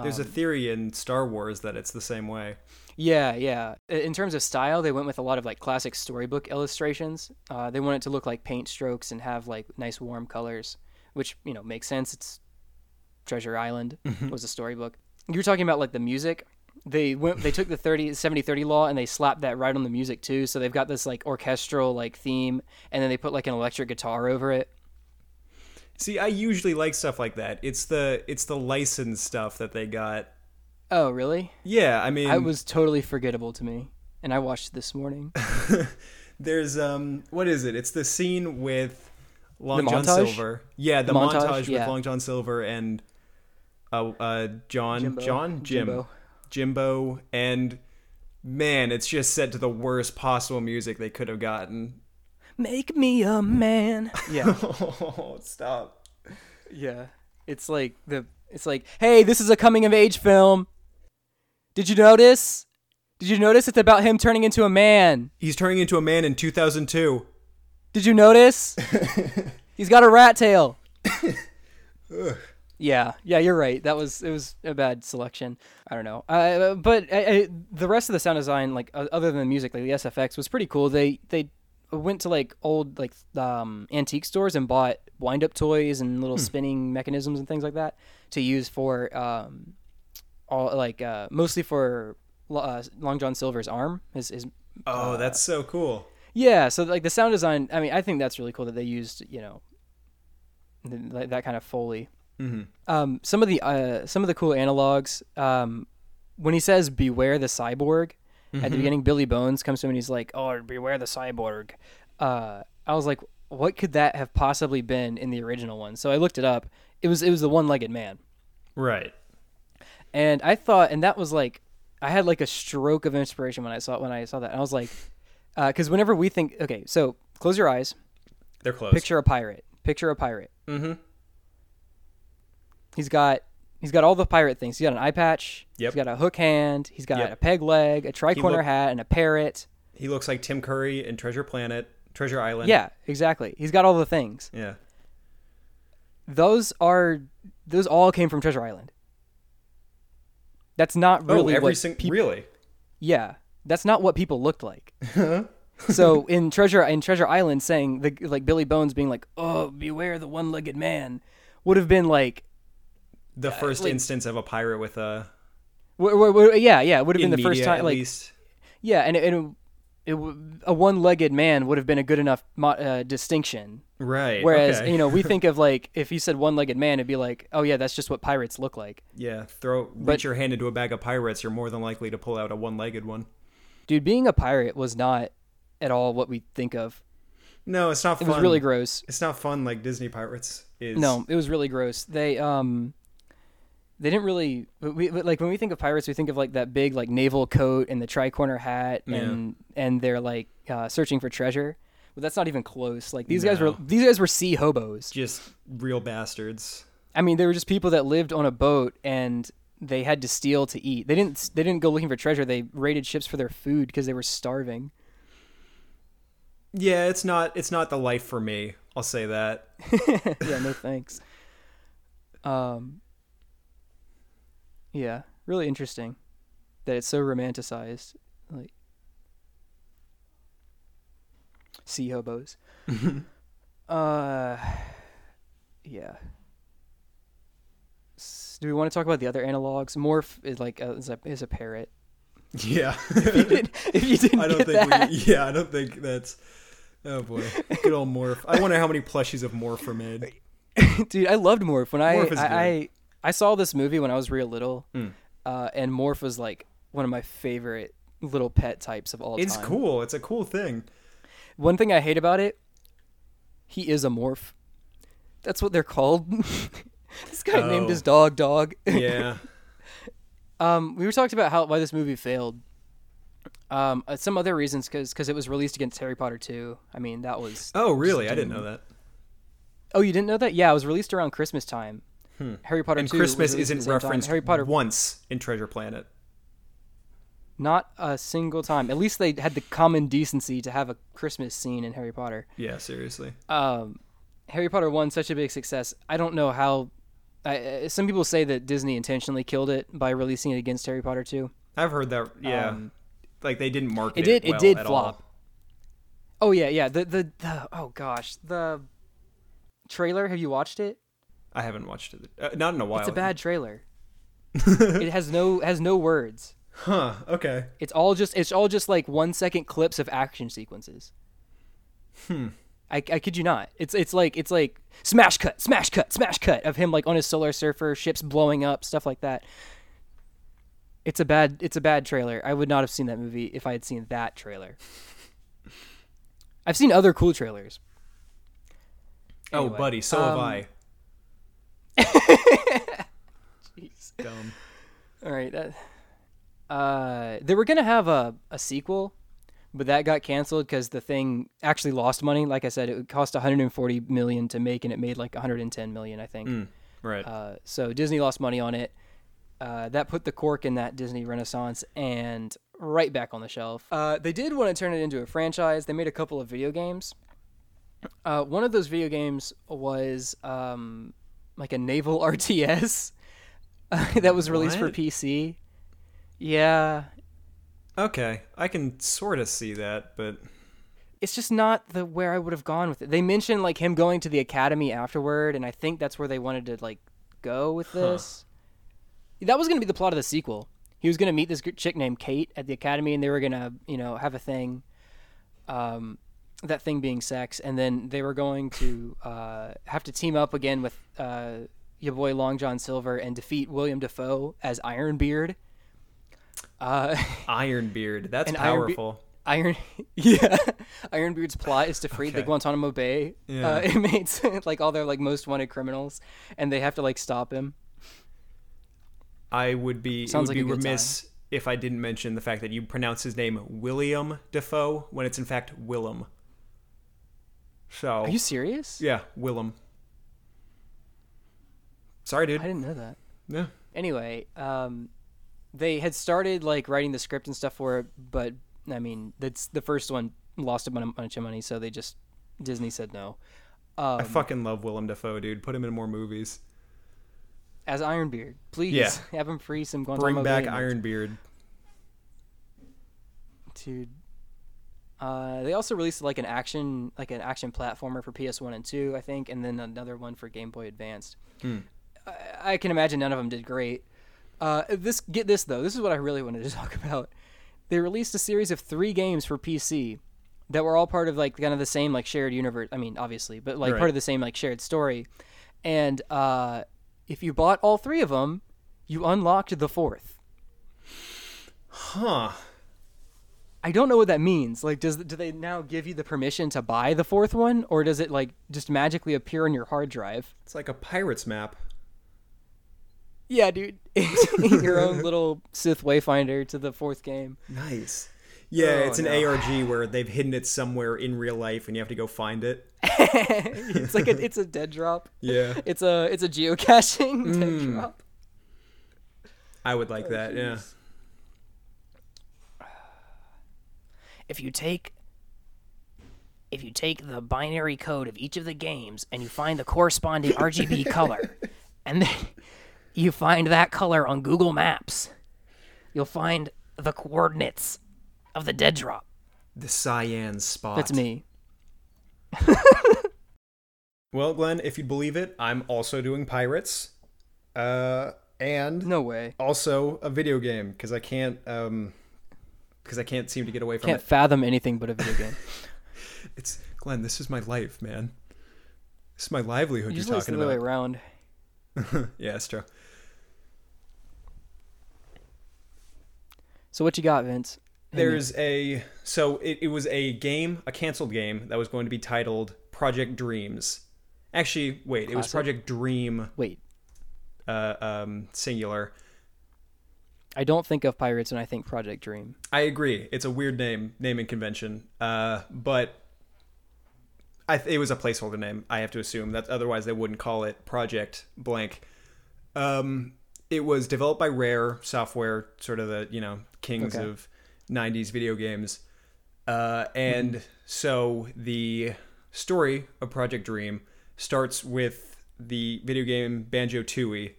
S1: There's a
S2: Um,
S1: theory in Star Wars that it's the same way.
S2: Yeah, yeah. In terms of style, they went with a lot of like classic storybook illustrations. Uh, they wanted to look like paint strokes and have like nice warm colors, which you know makes sense. It's Treasure Island was a storybook. You were talking about like the music. they went they took the 30 70 30 law and they slapped that right on the music too. So they've got this like orchestral like theme and then they put like an electric guitar over it.
S1: See, I usually like stuff like that. It's the it's the licensed stuff that they got.
S2: Oh, really?
S1: Yeah, I mean,
S2: I was totally forgettable to me. And I watched it this morning.
S1: there's um, what is it? It's the scene with Long
S2: The
S1: John
S2: montage?
S1: Silver. Yeah, the,
S2: The
S1: montage,
S2: montage?
S1: with
S2: Yeah.
S1: Long John Silver and uh, uh, John,
S2: Jimbo.
S1: John, Jim,
S2: Jimbo.
S1: Jimbo, and man, it's just set to the worst possible music they could have gotten.
S2: Make me a man. Yeah.
S1: oh, stop.
S2: Yeah. It's like the it's like, "Hey, this is a coming of age film. Did you notice? Did you notice it's about him turning into a man?
S1: He's turning into a man in 2002.
S2: Did you notice? He's got a rat tail." Yeah, yeah, you're right. That was it was a bad selection. I don't know, uh, but I, I, the rest of the sound design, like uh, other than the music, like the SFX, was pretty cool. They they went to like old like um, antique stores and bought wind up toys and little spinning mechanisms and things like that to use for um, all like uh, mostly for uh, Long John Silver's arm. His, his
S1: Oh, that's so cool.
S2: yeah, so like the sound design. I mean, I think that's really cool that they used you know th- like that kind of foley.
S1: hmm
S2: Um, some of the uh, some of the cool analogs. Um, when he says "Beware the cyborg" at the beginning, Billy Bones comes to him and he's like, "Oh, beware the cyborg." Uh, I was like, "What could that have possibly been in the original one?" So I looked it up. It was it was the one-legged man,
S1: Right.
S2: and I thought, and that was like, I had like a stroke of inspiration when I saw when I saw that. And I was like, because whenever we think, okay, so close your eyes,
S1: They're close.
S2: picture a pirate, picture a pirate.
S1: Mm-hmm.
S2: He's got he's got all the pirate things. He's got an eye patch.
S1: Yep.
S2: He's got a hook hand. He's got
S1: Yep.
S2: a peg leg, a tricorner
S1: look-
S2: hat, and a parrot.
S1: He looks like Tim Curry in Treasure Planet, Treasure Island.
S2: Yeah, exactly. He's got all the things.
S1: Yeah.
S2: Those are those all came from Treasure Island. That's not oh, really
S1: oh, every
S2: what
S1: single
S2: peop-
S1: really.
S2: yeah. That's not what people looked like. so in Treasure in Treasure Island, saying the like Billy Bones being like, "Oh, beware the one-legged man," would have been like,
S1: The first
S2: like-
S1: instance of a pirate with a
S2: w- w- w- yeah, yeah, it would have been the first time like
S1: least.
S2: Yeah, and it, and it, w- a one-legged man would have been a good enough mo- uh, distinction.
S1: Right.
S2: Whereas
S1: okay.
S2: you know we think of like if you said one-legged man, it'd be like, oh yeah, that's just what pirates look like.
S1: yeah, throw
S2: but-
S1: reach your hand into a bag of pirates, you're more than likely to pull out a one-legged one.
S2: Dude, being a pirate was not at all what we think of.
S1: No, it's not
S2: It was really gross.
S1: It's not fun like Disney pirates is.
S2: No, it was really gross. They um, they didn't really we, like when we think of pirates, we think of like that big like naval coat and the tricorner hat
S1: Yeah.
S2: and and they're like uh, searching for treasure. But that's not even close. Like these guys were these guys were sea hobos.
S1: just real bastards.
S2: I mean, they were just people that lived on a boat and they had to steal to eat. They didn't. They didn't go looking for treasure. They raided ships for their food because they were starving.
S1: Yeah, it's not it's not the life for me. I'll say that.
S2: yeah, no thanks. Um. Yeah, really interesting that it's so romanticized, like sea hobos. uh, yeah. S- Do we want to talk about the other analogs? Morph is like a, is a is a parrot.
S1: Yeah.
S2: if you didn't, if you didn't
S1: I don't
S2: get
S1: think
S2: that,
S1: we, yeah, I don't think that's Oh boy. Good old Morph. I wonder how many plushies of Morph were made.
S2: dude, I loved Morph when I
S1: Morph is
S2: I,
S1: good.
S2: I I saw this movie when I was real little,
S1: Mm.
S2: uh, and Morph was like one of my favorite little pet types of all
S1: It's
S2: time.
S1: It's cool. It's a cool thing.
S2: One thing I hate about it, he is a morph. That's what they're called. this guy named
S1: Oh.
S2: his dog Dog.
S1: Yeah.
S2: Um, we were talked about how why this movie failed. Um, uh, some other reasons because it was released against Harry Potter 2. I mean, that was.
S1: oh, really? I didn't know that.
S2: Oh, you didn't know that? Yeah, it was released around Christmas time. Harry Potter
S1: And
S2: 2
S1: Christmas isn't
S2: time.
S1: referenced
S2: Harry Potter
S1: once in Treasure Planet.
S2: Not a single time. At least they had the common decency to have a Christmas scene in Harry Potter.
S1: Yeah, seriously.
S2: Um, Harry Potter one such a big success. I don't know how. I, uh, some people say that Disney intentionally killed it by releasing it against Harry Potter two.
S1: I've heard that. Yeah.
S2: Um,
S1: like they didn't market
S2: it did.
S1: it. well
S2: it did flop.
S1: all.
S2: Oh yeah, yeah. The, the the oh gosh, the trailer. Have you watched it?
S1: I haven't watched it. Uh, not in a while.
S2: It's a bad trailer. it has no has no words.
S1: Huh. Okay.
S2: It's all just it's all just like one second clips of action sequences.
S1: Hmm.
S2: I, I kid you not. It's it's like it's like smash cut, smash cut, smash cut of him like on his solar surfer, ships blowing up, stuff like that. It's a bad it's a bad trailer. I would not have seen that movie if I had seen that trailer. I've seen other cool trailers.
S1: oh, buddy, so have
S2: um,
S1: I.
S2: Jeez.
S1: Dumb.
S2: All right. That, uh, they were gonna have a, a sequel, but that got canceled because the thing actually lost money. Like I said, it cost 140 million to make, and it made like 110 million, I think.
S1: Mm, right.
S2: Uh, so Disney lost money on it. Uh, that put the cork in that Disney Renaissance and right back on the shelf. Uh, they did want to turn it into a franchise. They made a couple of video games. Uh, one of those video games was um, like a naval RTS that was released for PC. Yeah,
S1: okay, I can sort of see that, but
S2: it's just not the where I would have gone with it. They mentioned like him going to the academy afterward, and I think that's where they wanted to like go with this. That was going to be the plot of the sequel. He was going to meet this chick named Kate at the academy, and they were going to you know have a thing. Um, that thing being sex, and then they were going to uh, have to team up again with uh, your boy Long John Silver and defeat William Dafoe as Ironbeard. Uh,
S1: Ironbeard, that's
S2: And Iron Be-
S1: powerful.
S2: Iron, yeah, Ironbeard's plot is to free the Guantanamo Bay
S1: Yeah.
S2: uh, inmates, like all their like most wanted criminals, and they have to like stop him.
S1: I would be
S2: Sounds
S1: would
S2: like
S1: be remiss if I didn't mention the fact that you pronounce his name William Dafoe when it's in fact Willem. So
S2: Are you serious?
S1: yeah, Willem. Sorry, dude.
S2: I didn't know that.
S1: Yeah.
S2: Anyway, um, they had started like writing the script and stuff for it, but I mean, that's the first one lost a bunch of money, so they just Disney said no. Um,
S1: I fucking love Willem Dafoe, dude. Put him in more movies.
S2: as Ironbeard, please
S1: Yeah.
S2: have him free some Guantanamo
S1: Bring back. Ironbeard.
S2: dude. Uh, they also released like an action, like an action platformer for PS1 and 2, I think, and then another one for Game Boy Advanced.
S1: Hmm.
S2: I, I can imagine none of them did great. Uh, this get this though. This is what I really wanted to talk about. They released a series of three games for PC that were all part of like kind of the same like shared universe. I mean, obviously, but like
S1: Right.
S2: part of the same like shared story. And uh, if you bought all three of them, you unlocked the fourth.
S1: Huh.
S2: I don't know what that means. Like, does do they now give you the permission to buy the fourth one, or does it like just magically appear on your hard drive?
S1: It's like a pirate's map.
S2: Yeah, dude, your own little Sith Wayfinder to the fourth game.
S1: Nice. Yeah,
S2: Oh,
S1: it's an
S2: no.
S1: ARG where they've hidden it somewhere in real life and you have to go find it.
S2: it's like a, it's a dead drop.
S1: Yeah.
S2: It's a it's a geocaching dead
S1: Mm.
S2: drop.
S1: I would like that, yeah.
S3: If you take if you take the binary code of each of the games and you find the corresponding RGB color and then you find that color on Google Maps, you'll find the coordinates of the dead drop.
S1: The cyan spot.
S2: That's me.
S1: Well, Glenn, if you'd believe it, I'm also doing pirates. Uh and
S2: No way.
S1: also a video game because I can't um because I can't seem to get away from it.
S2: Can't fathom anything but a video game.
S1: It's Glenn, this is my life, man. This is my livelihood you're
S2: it's the
S1: talking
S2: other way around.
S1: yeah, that's true.
S2: So what you got, Vince?
S1: There's a so it, it was a game, a canceled game that was going to be titled Project Dreams. Actually, wait, it was Project Dream
S2: wait.
S1: uh, um, singular.
S2: I don't think of pirates when I think Project Dream.
S1: I agree. It's a weird name, naming convention. Uh, but I th- it was a placeholder name. I have to assume that otherwise they wouldn't call it Project Blank. Um, it was developed by Rare Software, sort of the you know kings
S2: Okay.
S1: of '90s video games. Uh, and so the story of Project Dream starts with the video game Banjo Tooie.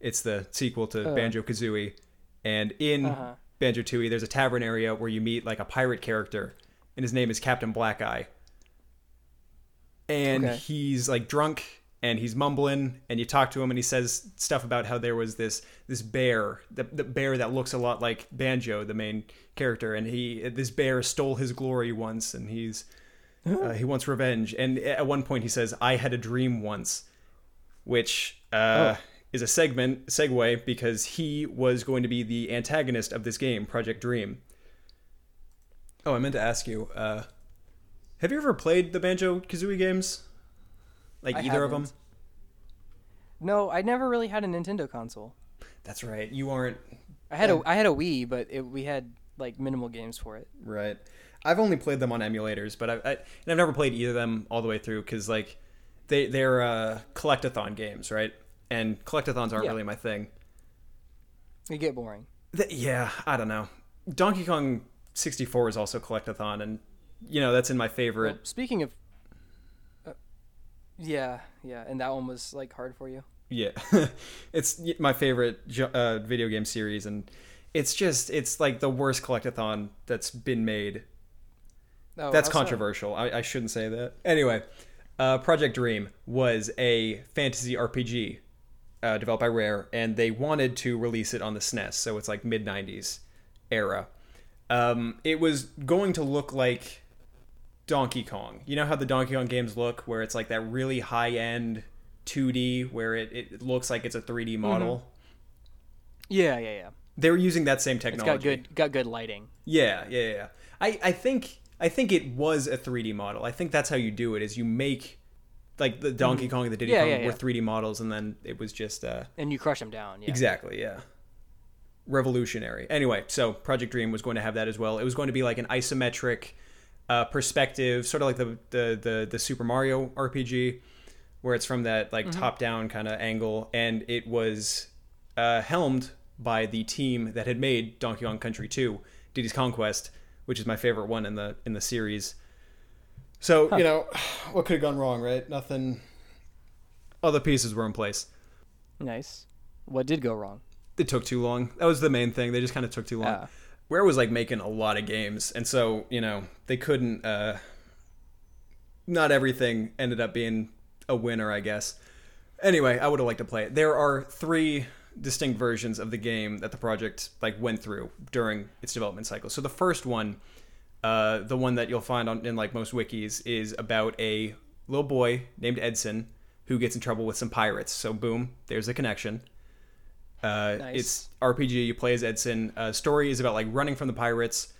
S1: It's the sequel to
S2: Oh.
S1: Banjo Kazooie, and in
S2: Uh-huh.
S1: Banjo Tooie, there's a tavern area where you meet like a pirate character, and his name is Captain Black Eye. And
S2: Okay.
S1: he's like drunk and he's mumbling, and you talk to him, and he says stuff about how there was this this bear, the, the bear that looks a lot like Banjo, the main character, and he this bear stole his glory once, and he's uh, he wants revenge. And at one point, he says, "I had a dream once," which uh, is a segment segue because he was going to be the antagonist of this game, Project Dream. Oh, I meant to ask you. Uh, have you ever played the Banjo Kazooie games? Like
S2: I
S1: either of them?
S2: No, I never really had a Nintendo console.
S1: That's right. You aren't
S2: I had
S1: Yeah.
S2: a I had a Wii, but it, we had like minimal games for it.
S1: right. I've only played them on emulators, but I, I and I've never played either of them all the way through because like they they're uh, collectathon games, right? And collectathons aren't
S2: Yeah.
S1: really my thing.
S2: They get boring.
S1: Th- yeah, I don't know. Donkey Kong 64 is also collectathon, and you know that's in my favorite.
S2: Well, speaking of, uh, yeah, yeah, and that one was like hard for you.
S1: Yeah, it's my favorite uh, video game series, and it's just it's like the worst collectathon that's been made.
S2: Oh,
S1: That's controversial. I, I shouldn't say that. Anyway, uh, Project Dream was a fantasy RPG uh, developed by Rare, and they wanted to release it on the SNES, so it's like mid '90s era. Um, it was going to look like Donkey Kong. You know how the Donkey Kong games look, where it's like that really high end 2D, where it, it looks like it's a 3D model.
S2: Yeah, yeah, yeah.
S1: They were using that same
S2: It's
S1: technology.
S2: got good got good lighting.
S1: Yeah, yeah, yeah. I, I think I think it was a 3D model. I think that's how you do it. Is you make like the Donkey Kong and the Diddy
S2: Mm-hmm. Yeah,
S1: Kong
S2: yeah,
S1: were
S2: yeah.
S1: 3D models, and then it was just uh,
S2: and you crush them down. Yeah.
S1: exactly yeah, revolutionary. Anyway, so Project Dream was going to have that as well. It was going to be like an isometric uh, perspective, sort of like the the the, the Super Mario RPG, where it's from that like top down kind of angle, and it was uh, helmed by the team that had made Donkey Kong Country 2, Diddy's Kong Quest, which is my favorite one in the in the series. So you know, what could have gone wrong, right? Nothing. Other pieces were in place.
S2: Nice. What did go wrong?
S1: It took too long. That was the main thing. They just kind of took too long.
S2: Ah.
S1: Rare was like making a lot of games, and so you know they couldn't. uh Not everything ended up being a winner, I guess. Anyway, I would have liked to play it. There are three distinct versions of the game that the project like went through during its development cycle. So the first one, uh, the one that you'll find on in like most wikis, is about a little boy named Edson who gets in trouble with some pirates. So boom, there's a connection. Uh,
S2: Nice.
S1: It's RPG. You play as Edson. Uh, story is about like running from the pirates.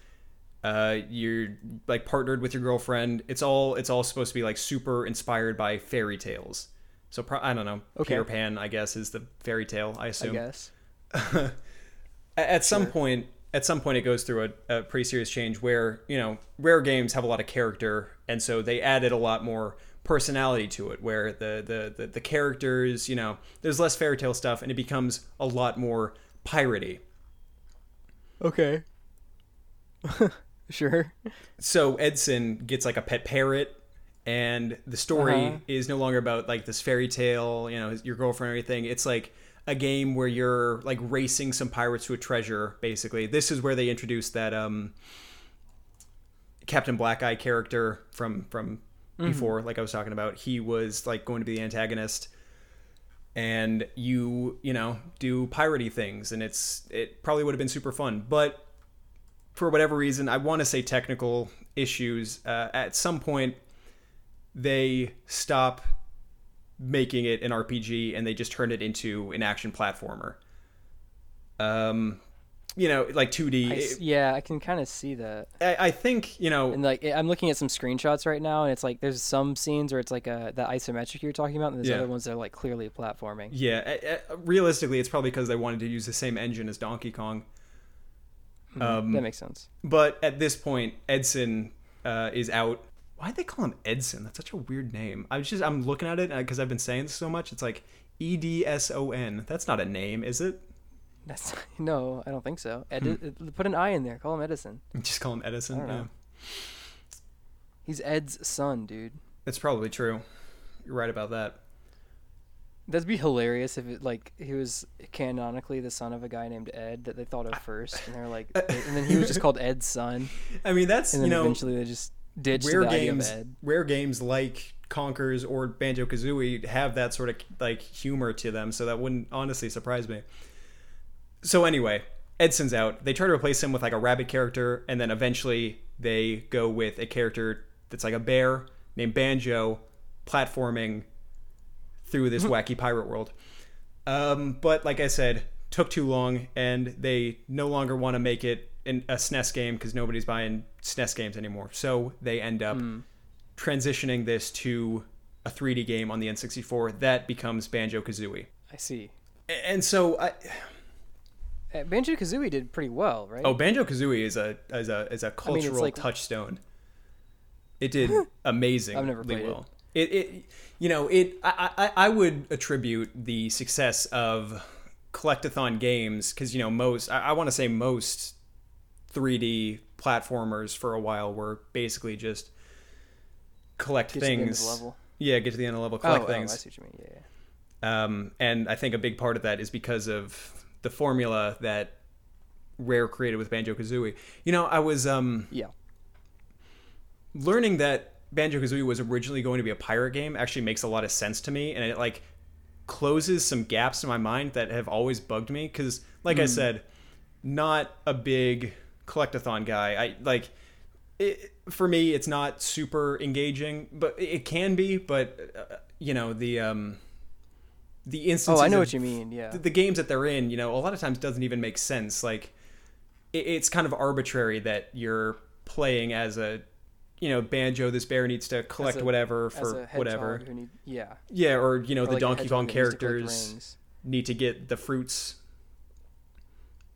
S1: Uh, you're like partnered with your girlfriend. It's all it's all supposed to be like super inspired by fairy tales. So pro- I don't know.
S2: Okay.
S1: Peter Pan, I guess, is the fairy tale. I
S2: I
S1: assume.
S2: guess.
S1: A- at some point at some point it goes through a, a pretty serious change where you know rare games have a lot of character and so they added a lot more personality to it where the the the, the characters you know there's less fairy tale stuff and it becomes a lot more piratey
S2: Okay. sure.
S1: so edson gets like a pet parrot and the story
S2: Uh-huh.
S1: is no longer about like this fairy tale you know your girlfriend or anything it's like a game where you're like racing some pirates to a treasure basically. This is where they introduced that um captain black eye character from from before like i was talking about. He was like going to be the antagonist. And you you know do piratey things and it's it probably would have been super fun. But for whatever reason i want to say technical issues uh, at some point they stop making it an rpg and they just turned it into an action platformer um you know like 2d
S2: I yeah, I can kind of see that.
S1: I, I think you know
S2: And like, I'm looking at some screenshots right now, and it's like there's some scenes where it's like a the isometric you're talking about, and there's
S1: Yeah.
S2: other ones that are like clearly platforming.
S1: Yeah, uh, uh, realistically, it's probably because they wanted to use the same engine as Donkey Kong. Um,
S2: that makes sense.
S1: but at this point, Edson uh, is out. Why'd they call him Edson? That's such a weird name. I was just I'm looking at it because I've been saying this so much. It's like E D S O N. That's not a name, is it?
S2: That's no, I don't think so.
S1: Hmm.
S2: Put an I in there. Call him Edison.
S1: Just call him Edison.
S2: I don't know.
S1: Yeah.
S2: He's Ed's son, dude.
S1: It's probably true. You're right about that.
S2: That'd be hilarious if it like he was canonically the son of a guy named Ed that they thought of first, and they're like, and then he was just called Ed's son,
S1: I mean, that's
S2: and
S1: you
S2: then
S1: know
S2: eventually they just ditched
S1: rare
S2: the idea of
S1: games. Rare games like Conkers or Banjo Kazooie have that sort of like humor to them, so that wouldn't honestly surprise me. So anyway, Edson's out. They try to replace him with like a rabbit character, and then eventually they go with a character that's like a bear named Banjo, platforming through this wacky pirate world. Um, but like I said, took too long, and they no longer want to make it in a SNES game because nobody's buying SNES games anymore. So they end up transitioning this to a 3D game on the N64 that becomes Banjo Kazooie.
S2: I see.
S1: And so I,
S2: Uh, Banjo Kazooie did pretty well, right?
S1: Oh, Banjo Kazooie is a is a is a
S2: mean,
S1: cultural
S2: it's like-
S1: touchstone. It did amazing.
S2: I've never played it.
S1: It. it you know it. I, I I would attribute the success of collectathon games because you know most I, I want to say most 3D platformers for a while were basically just collect
S2: Get to the end of the
S1: things.
S2: level.
S1: Yeah, get to the end of the level,
S2: Oh,
S1: collect
S2: oh, I
S1: things.
S2: see what you mean. Yeah, yeah.
S1: Um, and I think a big part of that is because of the formula that Rare created with Banjo Kazooie. You know, I was um,
S2: Yeah.
S1: learning that Banjo Kazooie was originally going to be a pirate game actually makes a lot of sense to me, and it like closes some gaps in my mind that have always bugged me. Because, like I said, not a big collectathon guy. I like it, for me, it's not super engaging, but it can be. But uh, you know the um, the
S2: Oh. I know
S1: of-
S2: what you mean. Yeah.
S1: the, the games that they're in, you know, a lot of times doesn't even make sense. Like, it, it's kind of arbitrary that you're playing as a, you know, banjo. This bear needs to collect
S2: a-
S1: whatever for whatever.
S2: Need, yeah.
S1: Yeah, or you know,
S2: Or
S1: the
S2: like
S1: Donkey Kong
S2: to
S1: characters need to get the fruits.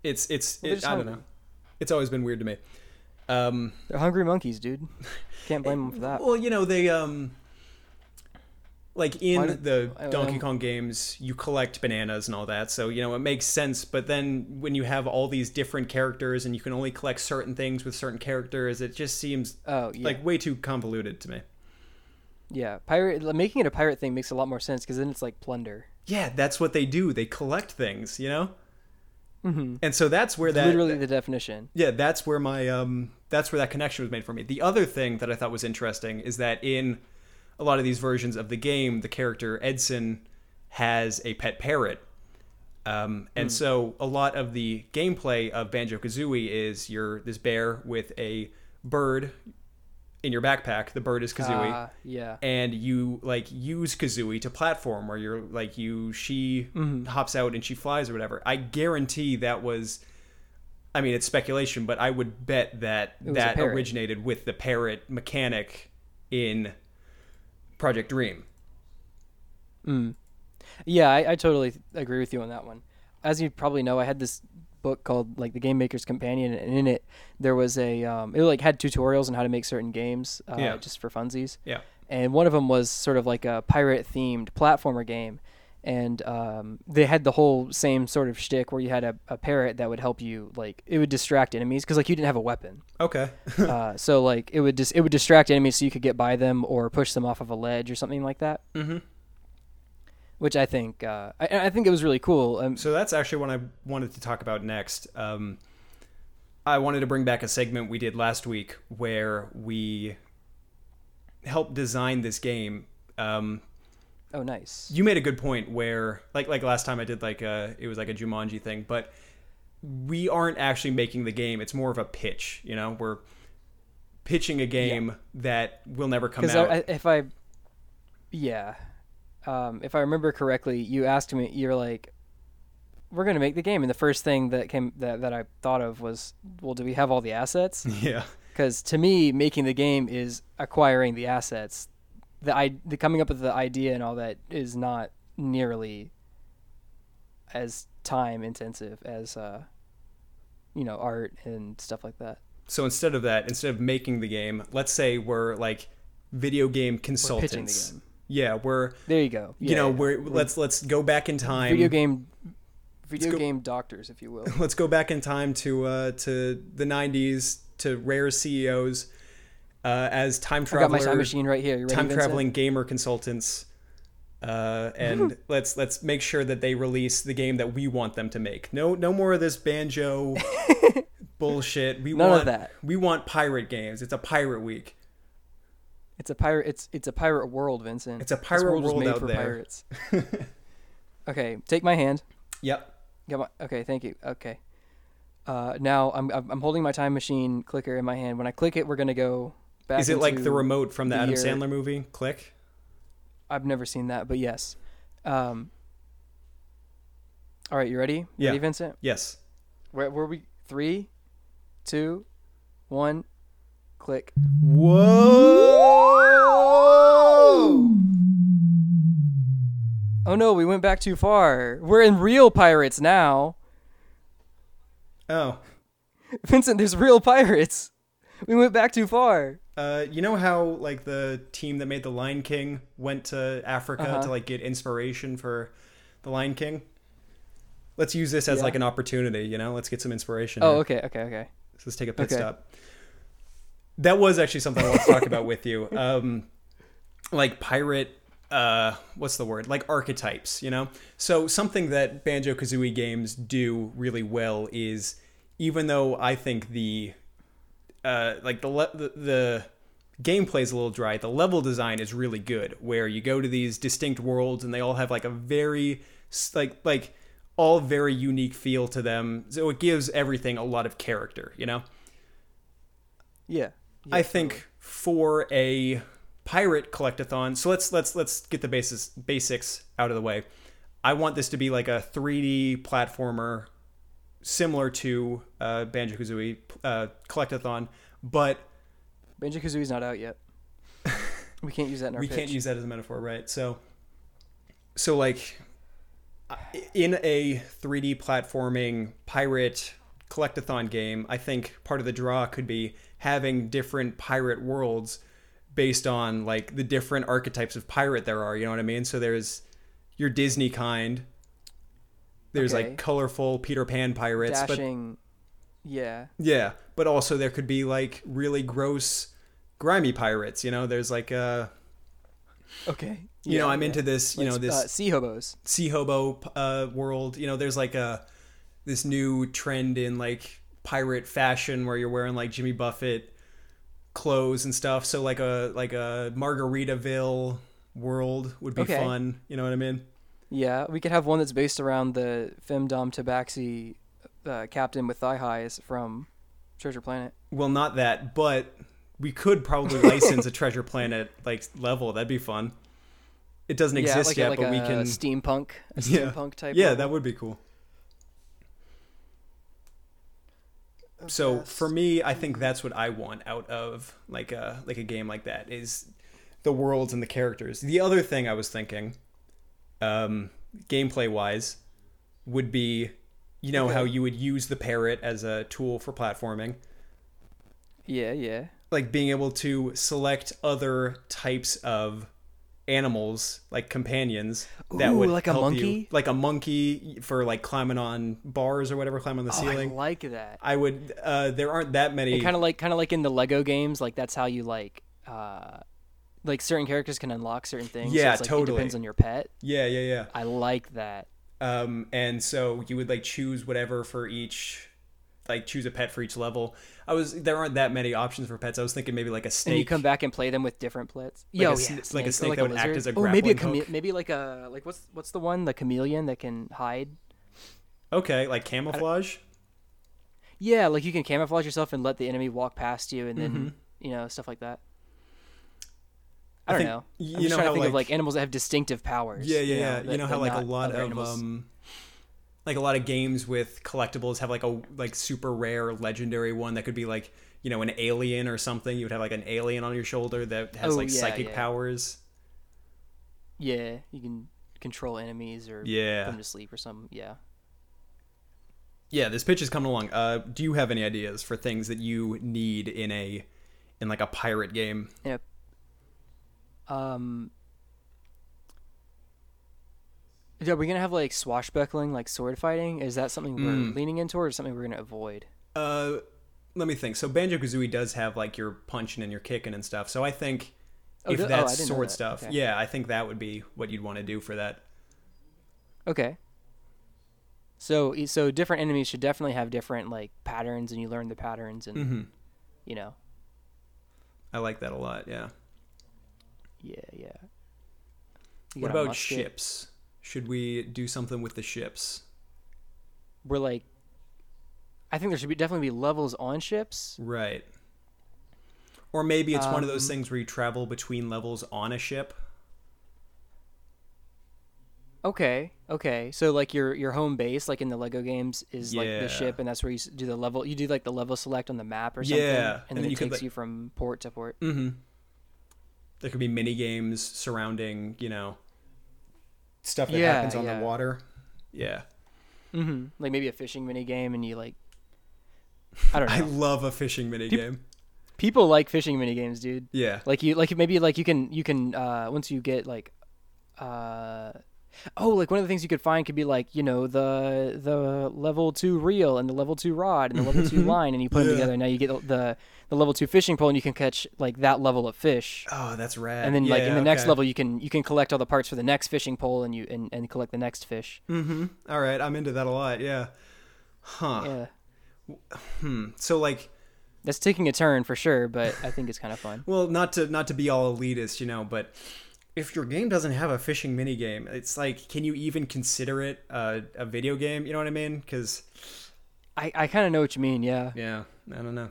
S1: It's it's
S2: Well,
S1: it, I don't know. It's always been weird to me. Um,
S2: They're hungry monkeys, dude. Can't blame them for that.
S1: Well, you know, they um like in
S2: did-
S1: the Donkey Kong games, you collect bananas and all that. So, you know, it makes sense, but then when you have all these different characters and you can only collect certain things with certain characters, it just seems
S2: Oh yeah.
S1: like way too convoluted to me.
S2: yeah. Pirate making it a pirate thing makes a lot more sense because then it's like plunder.
S1: Yeah, that's what they do. They collect things, you know?
S2: Mm-hmm.
S1: And so that's where that
S2: Literally the definition.
S1: Yeah, that's where my um that's where that connection was made for me. The other thing that I thought was interesting is that in a lot of these versions of the game, the character Edson has a pet parrot. Um, and so a lot of the gameplay of Banjo Kazooie is you're this bear with a bird in your backpack. The bird is Kazooie
S2: Ah, yeah.
S1: and you like use Kazooie to platform where you're like you she hops out and she flies or whatever. I guarantee that was I mean it's speculation, but I would bet that that originated with the parrot mechanic in Project Dream.
S2: Yeah, I, I totally agree with you on that one. As you probably know, I had this book called like the Game Maker's Companion, and in it there was a um, it like had tutorials on how to make certain games, uh,
S1: Yeah.
S2: just for funsies.
S1: Yeah.
S2: And one of them was sort of like a pirate themed platformer game, and um, they had the whole same sort of shtick where you had a, a parrot that would help you like it would distract enemies because like you didn't have a weapon.
S1: Okay.
S2: uh, so like it would just it would distract enemies so you could get by them or push them off of a ledge or something like that.
S1: Mhm.
S2: Which I think uh, I, I think it was really cool. Um,
S1: So that's actually what I wanted to talk about next. Um, I wanted to bring back a segment we did last week where we helped design this game. Um,
S2: oh, nice.
S1: you made a good point where like like last time I did like a it was like a Jumanji thing, but we aren't actually making the game. It's more of a pitch, you know. We're pitching a game that will never come out.
S2: I- if I, yeah, um, if I remember correctly, you asked me. You're like, "We're gonna make the game," and the first thing that came that, that I thought of was, "Well, do we have all the assets?"
S1: yeah.
S2: Because to me, making the game is acquiring the assets. The I the coming up with the idea and all that is not nearly as time intensive as uh, you know, art and stuff like that.
S1: So instead of that, instead of making the game, let's say we're like video game consultants.
S2: game.
S1: Yeah, we're
S2: There you go.
S1: you
S2: Yeah,
S1: know
S2: yeah.
S1: we're let's let's go back in time.
S2: video game video
S1: go-
S2: game doctors, if you will.
S1: let's go back in time to uh, to the '90s to Rare CEOs uh, as time
S2: I got my time machine right here.
S1: Time traveling gamer consultants, uh, and let's let's make sure that they release the game that we want them to make. No no more of this banjo bullshit. We
S2: None of
S1: want
S2: that.
S1: we want pirate games. It's a pirate week.
S2: It's a pirate. It's it's a pirate world, Vincent.
S1: It's a
S2: This
S1: pirate
S2: was
S1: world
S2: made
S1: out
S2: for
S1: there.
S2: pirates. okay, take my hand.
S1: Yep.
S2: Come on. Okay, thank you. Okay. Uh, now I'm I'm I'm holding my time machine clicker in my hand. When I click it, we're gonna go back.
S1: Is it like the remote from the,
S2: the
S1: Adam
S2: year-
S1: Sandler movie? Click.
S2: I've never seen that, but yes. Um. All right, you ready?
S1: Yeah.
S2: Ready, Vincent?
S1: Yes.
S2: Where were we? Three, two, one, click.
S1: Whoa!
S2: Oh no, we went back too far. We're in real pirates now.
S1: Oh.
S2: Vincent, there's real pirates. We went back too far.
S1: Uh, you know how like the team that made the Lion King went to Africa
S2: Uh-huh.
S1: to like get inspiration for the Lion King? Let's use this as
S2: Yeah.
S1: like an opportunity, you know? Let's get some inspiration.
S2: Oh,
S1: here.
S2: okay, okay, okay.
S1: So let's take a pit
S2: Okay.
S1: stop. That was actually something I want to talk about with you. Um, like pirate, uh, what's the word? Like archetypes, you know? So something that Banjo Kazooie games do really well is, even though I think the, uh, like the le- the, the gameplay is a little dry, the level design is really good. Where you go to these distinct worlds and they all have like a very like like all very unique feel to them. So it gives everything a lot of character, you know?
S2: Yeah.
S1: I think for a pirate collectathon, so let's let's let's get the basis basics out of the way. I want this to be like a 3D platformer similar to uh, Banjo Kazooie uh, collectathon, but
S2: Banjo Kazooie's not out yet. we can't use that in our
S1: we
S2: pitch.
S1: can't use that as a metaphor, right? So, so like in a 3D platforming pirate collectathon game, I think part of the draw could be having different pirate worlds based on like the different archetypes of pirate there are. You know what I mean? So there's your Disney kind. There's
S2: Okay.
S1: like colorful Peter Pan pirates, but
S2: Dashing. Yeah.
S1: yeah, but also there could be like really gross, grimy pirates. You know, there's like uh,
S2: Okay.
S1: you know, I'm
S2: yeah.
S1: into this. You know, this
S2: uh, sea hobos.
S1: sea hobo uh, world. You know, there's like a this new trend in like pirate fashion where you're wearing like Jimmy Buffett clothes and stuff. So like a like a Margaritaville world would be
S2: Okay.
S1: fun. You know what I mean?
S2: Yeah, we could have one that's based around the Femdom Tabaxi uh, captain with thigh highs from Treasure Planet.
S1: Well, not that, but we could probably license a Treasure Planet like level. That'd be fun. It doesn't
S2: yeah,
S1: exist
S2: like,
S1: yet,
S2: a, like
S1: but we can.
S2: steampunk, a
S1: Yeah.
S2: steampunk type.
S1: yeah,
S2: level.
S1: that would be cool. So for me, I think that's what I want out of like a like a game like that is the worlds and the characters. The other thing I was thinking, um, gameplay wise, would be, you know how you would use the parrot as a tool for platforming,
S2: Yeah, yeah.
S1: like being able to select other types of animals like companions that
S2: Ooh,
S1: would
S2: like a
S1: help you.
S2: monkey?
S1: like a monkey for like climbing on bars or whatever climbing on the
S2: Oh,
S1: ceiling
S2: I like that.
S1: I would. Uh, there aren't that many.
S2: kind of like kind of like in the Lego games, like that's how you like uh like certain characters can unlock certain things. so
S1: Yeah,
S2: it's like,
S1: totally.
S2: It depends on your pet.
S1: yeah, yeah, yeah.
S2: I like that.
S1: Um, and so you would like choose whatever for each, like choose a pet for each level. I was there aren't that many options for pets. I was thinking maybe like a snake.
S2: And you come back and play them with different plets.
S1: Like
S2: Yo,
S1: a
S2: yeah,
S1: sn- like a
S2: snake, or
S1: snake that would act as a
S2: oh, maybe a chame-
S1: hook.
S2: maybe like a like what's what's the one the chameleon that can hide.
S1: Okay, like camouflage.
S2: Yeah, like you can camouflage yourself and let the enemy walk past you, and then
S1: Mm-hmm.
S2: you know stuff like that.
S1: I
S2: I don't
S1: think-
S2: know.
S1: you
S2: I'm just
S1: know
S2: trying
S1: how,
S2: to think of
S1: like-
S2: like animals that have distinctive powers.
S1: Yeah, yeah, yeah.
S2: that-
S1: you know how
S2: that
S1: like a lot of
S2: animals-
S1: um, like a lot of games with collectibles have like a like super rare legendary one that could be like you know an alien or something. You would have like an alien on your shoulder that has
S2: Oh,
S1: like
S2: yeah,
S1: psychic
S2: yeah.
S1: powers.
S2: Yeah, you can control enemies or
S1: Yeah.
S2: put them to sleep or something. Yeah.
S1: Yeah, this pitch is coming along. Uh, do you have any ideas for things that you need in a in like a pirate game?
S2: Yeah. Um. Are we gonna have like swashbuckling, like sword fighting? Is that something we're
S1: Mm.
S2: leaning into, or something we're gonna avoid?
S1: Uh, let me think. So Banjo Kazooie does have like your punching and your kicking and stuff. So I think
S2: Oh,
S1: if
S2: do- oh,
S1: that's
S2: didn't
S1: sword
S2: that.
S1: stuff,
S2: Okay.
S1: yeah, I think that would be what you'd want to do for that.
S2: Okay. So, so different enemies should definitely have different like patterns, and you learn the patterns, and
S1: hmm
S2: you know.
S1: I like that a lot. Yeah.
S2: Yeah, yeah. You
S1: What about
S2: musket.
S1: ships? Should we do something with the ships?
S2: We're like, I think there should be definitely be levels on ships.
S1: Right. Or maybe it's one of those
S2: Um,
S1: things where you travel between levels on a ship.
S2: Okay, okay. So like your your home base, like in the Lego games, is like the ship, and that's where you do the level. You do like the level select on the map or something,
S1: Yeah,
S2: and,
S1: and
S2: then
S1: then
S2: it takes
S1: like-
S2: you from port to port.
S1: Mm-hmm. There could be mini games surrounding, you know, stuff that
S2: Yeah,
S1: happens on
S2: yeah.
S1: the water. Yeah.
S2: Mm-hmm. Like maybe a fishing mini game, and you like, I don't know.
S1: I love a fishing mini
S2: Peop-
S1: game.
S2: People like fishing mini games, dude.
S1: Yeah.
S2: Like you, like maybe like you can you can uh once you get like, uh. Oh, like one of the things you could find could be like you know the the level two reel and the level two rod and the level two line, and you put them
S1: Yeah.
S2: together. Now you get the the level two fishing pole, and you can catch like that level of fish.
S1: Oh, that's rad.
S2: and then like in
S1: Yeah,
S2: the next level you can you can collect all the parts for the next fishing pole and you and, and collect the next fish
S1: Mm-hmm. All right, I'm into that a lot. Yeah. Huh.
S2: yeah
S1: Hmm. So like,
S2: that's taking a turn for sure but i think it's kind of fun
S1: well, not to not to be all elitist, you know, but if your game doesn't have a fishing mini game, it's like, can you even consider it a, a video game? You know what I mean? Because
S2: i i kind of know what you mean yeah
S1: yeah, I don't know.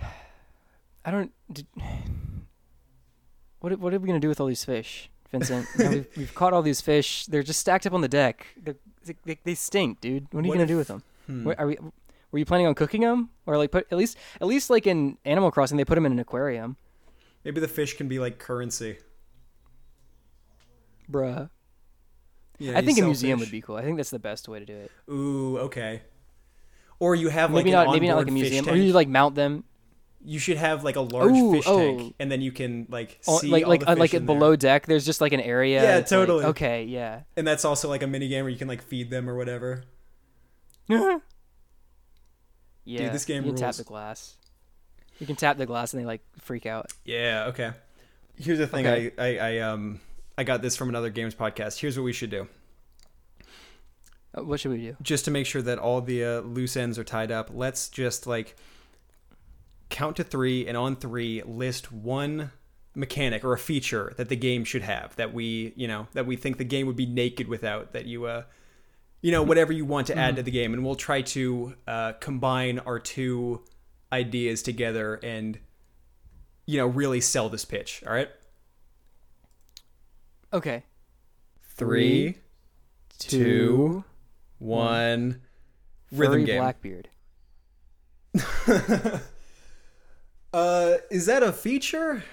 S2: i don't did, what what are we gonna do with all these fish vincent You know, we've, we've caught all these fish they're just stacked up on the deck they, they stink dude what are you
S1: What
S2: gonna
S1: if-
S2: do with them
S1: Hmm.
S2: What, are we were you planning on cooking them or like put at least at least like in animal crossing they put them in an aquarium
S1: Maybe the fish can be like currency.
S2: Bruh
S1: Yeah,
S2: i think a museum would be cool i think that's the best way to do it
S1: Ooh, okay. Or you have like
S2: maybe not maybe not like a museum or you like mount them
S1: You should have like a large
S2: Ooh,
S1: fish
S2: oh.
S1: tank, and then you can like see
S2: like like uh, like
S1: in
S2: it
S1: there.
S2: below deck there's just like an area
S1: Yeah,
S2: it's like-
S1: totally.
S2: okay yeah
S1: And that's also like a mini game where you can like feed them or whatever.
S2: yeah Dude,
S1: this game
S2: you can tap the glass you can tap the glass and they like freak out
S1: Yeah. Okay. Here's the thing.
S2: Okay.
S1: I, I I um I got this from another games podcast. Here's what we should do,
S2: Uh, what should we do
S1: just to make sure that all the uh, loose ends are tied up. Let's just like count to three, and on three, list one mechanic or a feature that the game should have that we you know that we think the game would be naked without. That you uh you know whatever you want to add to the game, and we'll try to uh, combine our two ideas together and you know really sell this pitch. All right.
S2: Okay
S1: Three, two, one. Rhythm
S2: furry
S1: game.
S2: blackbeard
S1: Uh, is that a feature?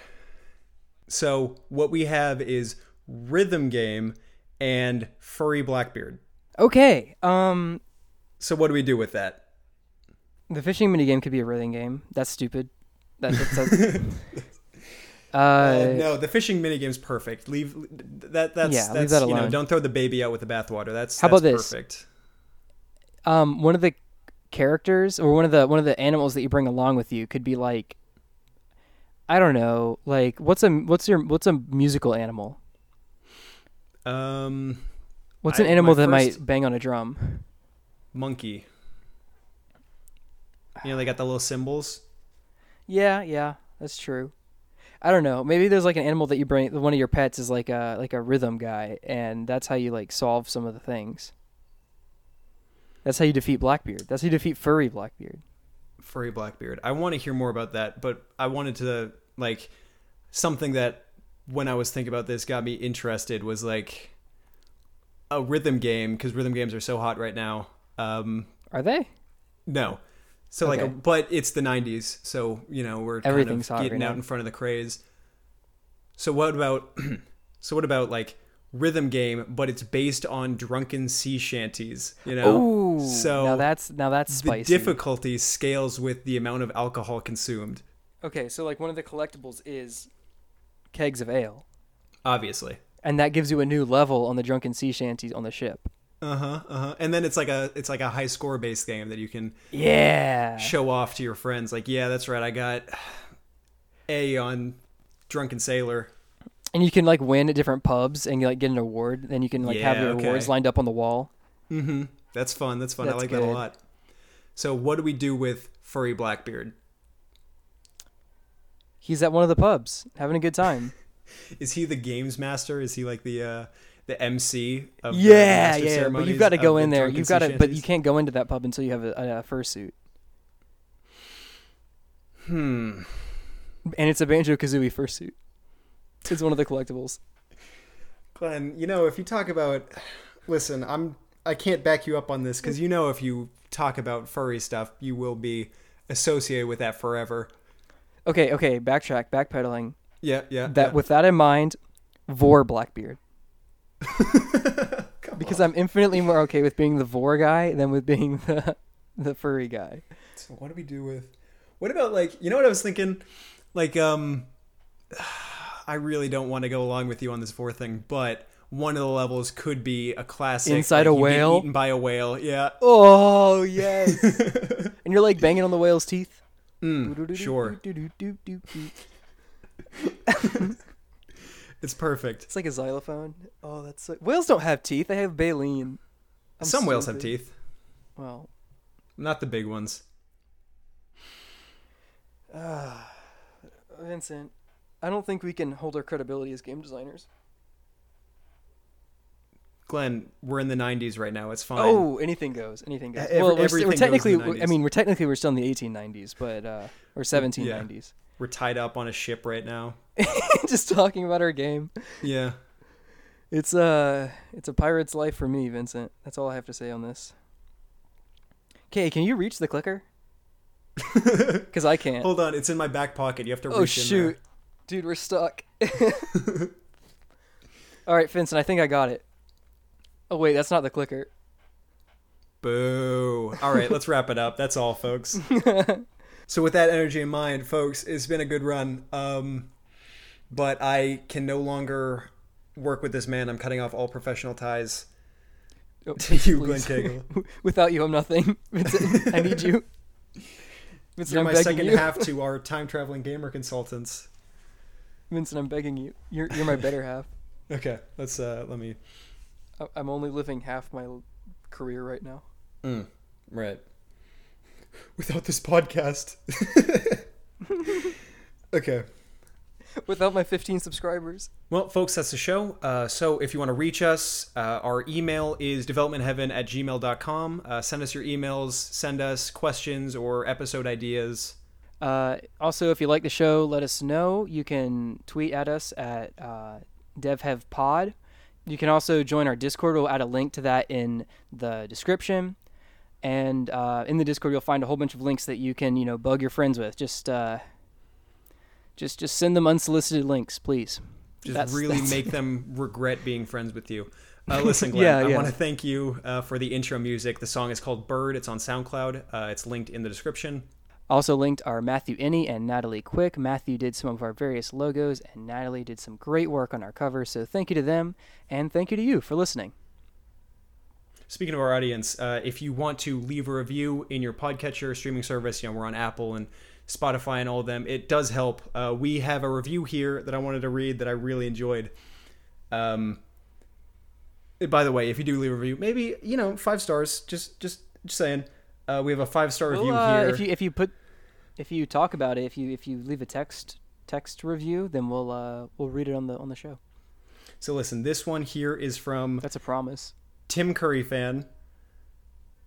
S1: So what we have is rhythm game and furry Blackbeard.
S2: okay um
S1: So what do we do with that?
S2: the fishing mini game could be a rhythm game that's stupid that, that's, that's uh,
S1: Uh, no, the fishing minigame's perfect. Leave that. That's
S2: Yeah, leave
S1: that's
S2: that
S1: you know.
S2: alone.
S1: Don't throw the baby out with the bathwater. That's
S2: How
S1: that's
S2: about this?
S1: Perfect.
S2: um one of the characters or one of the one of the animals that you bring along with you could be like I don't know, like what's a what's your what's a musical animal?
S1: Um,
S2: What's
S1: I-
S2: an animal that might bang on a drum?
S1: monkey. You know they got the little cymbals.
S2: Yeah, yeah, that's true. I don't know. Maybe there's like an animal that you bring. One of your pets is like a like a rhythm guy, and that's how you like solve some of the things. That's how you defeat Blackbeard. That's how you defeat furry Blackbeard.
S1: furry Blackbeard. I want to hear more about that, but I wanted to like something that when I was thinking about this got me interested was like a rhythm game because rhythm games are so hot right now. Um,
S2: Are they?
S1: no, so like, a, but it's the '90s, so you know we're
S2: Everything's
S1: kind of getting
S2: now.
S1: out in front of the craze. So what about? so what about like rhythm game, but it's based on drunken sea shanties? You know,
S2: Ooh,
S1: so
S2: now that's now that's
S1: the difficulty scales with the amount of alcohol consumed.
S2: okay, so like one of the collectibles is kegs of ale,
S1: Obviously.
S2: and that gives you a new level on the drunken sea shanties on the ship.
S1: Uh huh. Uh huh. And then it's like a it's like a high score based game that you can
S2: Yeah.
S1: show off to your friends. Like, yeah, that's right. I got A on Drunken Sailor.
S2: And you can like win at different pubs and you like get an award. Then you can like have
S1: Yeah,
S2: your awards lined up on the wall.
S1: Mm-hmm. That's fun. That's fun. I
S2: That's
S1: like that a
S2: good.
S1: lot. So, what do we do with furry Blackbeard?
S2: He's at one of the pubs having a good time.
S1: Is he the games master? Is he like the uh, the MC of the
S2: Yeah,
S1: master
S2: yeah. But you've got to go
S1: the
S2: in there. You've got to, but you can't go into that pub until you have a, a, a fursuit.
S1: Hmm.
S2: And it's a Banjo Kazooie fursuit. It's one of the collectibles.
S1: Glenn, you know, if you talk about, listen, I'm I can't back you up on this because you know if you talk about furry stuff, you will be associated with that forever.
S2: Okay, okay. Backtrack, backpedaling.
S1: Yeah, yeah.
S2: That with that in mind, Vore Blackbeard. Because
S1: on.
S2: I'm infinitely more okay with being the Vore guy than with being the the furry guy.
S1: So what do we do with? What about like you know what I was thinking? Like um, I really don't want to go along with you on this fourth thing, but one of the levels could be a classic.
S2: Inside
S1: like,
S2: a whale?
S1: eaten by a whale. Yeah.
S2: Oh yes. and you're like banging on the whale's teeth.
S1: Mm, sure. It's perfect.
S2: It's like a xylophone. Oh, that's so... whales don't have teeth. They have baleen. I'm
S1: Some whales have teeth,
S2: Well,
S1: not the big ones.
S2: uh, Vincent, I don't think we can hold our credibility as game designers.
S1: Glenn, we're in the 90s right now. It's fine.
S2: Oh, anything goes. Anything goes.
S1: Every-
S2: well, we're, we're technically. I mean, we're technically we're still in the 1890s, but uh, or 1790s.
S1: We're tied up on a ship right now.
S2: Just talking about our game.
S1: Yeah.
S2: It's uh it's a pirate's life for me, Vincent. That's all I have to say on this. Okay, can you reach the clicker? Because I can't.
S1: Hold on, it's in my back pocket. You have to reach
S2: oh shoot, dude, we're stuck. all right, Vincent, I think I got it. Oh wait, that's not the clicker.
S1: Boo. All right, let's wrap it up. That's all, folks. so with that energy in mind, folks, it's been a good run. Um, but I can no longer work with this man. I'm cutting off all professional ties.
S2: Oh,
S1: To you, Glenn. Cagle.
S2: Without you, I'm nothing. Vincent, I need you. Vincent,
S1: You're
S2: I'm
S1: my second
S2: you.
S1: half to our time traveling gamer consultants.
S2: Vincent, I'm begging you. You're you're my better half.
S1: Okay, let's uh let me
S2: I'm only living half my career right now.
S1: Mm, right. Without this podcast. okay.
S2: Without my 15 subscribers.
S1: Well, folks, that's the show. Uh, so if you want to reach us, uh, our email is developmentheaven at gmail.com. Uh, send us your emails, send us questions or episode ideas.
S2: Uh, also, if you like the show, let us know. You can tweet at us at uh, DevHevPod. You can also join our Discord. We'll add a link to that in the description. And uh, in the Discord, you'll find a whole bunch of links that you can, you know, bug your friends with. Just, uh, just, just send them unsolicited links, please.
S1: Just
S2: That's-
S1: really
S2: that's-
S1: make them regret being friends with you. Uh, listen, Glenn,
S2: Yeah,
S1: I
S2: yeah.
S1: want to thank you uh, for the intro music. The song is called Bird. It's on SoundCloud. Uh, it's linked in the description.
S2: Also linked are Matthew Enny and Natalie Quick. Matthew did some of our various logos, and Natalie did some great work on our cover. So thank you to them, and thank you to you for listening.
S1: Speaking of our audience, uh, if you want to leave a review in your podcatcher streaming service, you know we're on Apple and Spotify and all of them. It does help. Uh, we have a review here that I wanted to read that I really enjoyed. Um, by the way, if you do leave a review, maybe you know five stars. Just just just saying. Uh, we have a five star review
S2: Well, uh,
S1: here.
S2: If you if you put if you talk about it, if you if you leave a text text review, then we'll uh we'll read it on the on the show.
S1: so listen, this one here is from
S2: That's a promise.
S1: Tim Curry fan.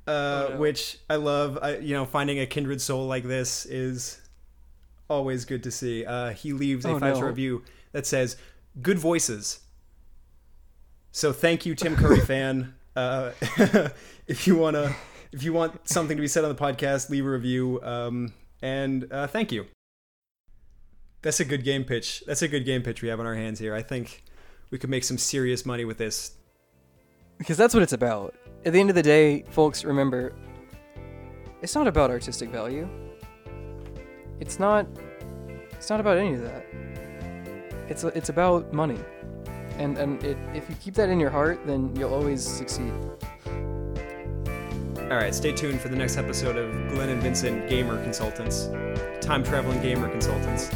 S1: Uh,
S2: Oh, no.
S1: which I love. I, you know, finding a kindred soul like this is always good to see. Uh, he leaves a
S2: Oh,
S1: five star
S2: no.
S1: review that says, "Good voices." So thank you, Tim Curry fan. Uh, if you wanna, if you want something to be said on the podcast, leave a review. Um, and uh, thank you. That's a good game pitch. That's a good game pitch we have on our hands here. I think we could make some serious money with this.
S2: Because that's what it's about. At the end of the day, folks, remember, it's not about artistic value. It's not. It's not about any of that. It's it's about money, and and it, if you keep that in your heart, then you'll always succeed.
S1: All right, stay tuned for the next episode of Glenn and Vincent Gamer Consultants, time traveling gamer consultants.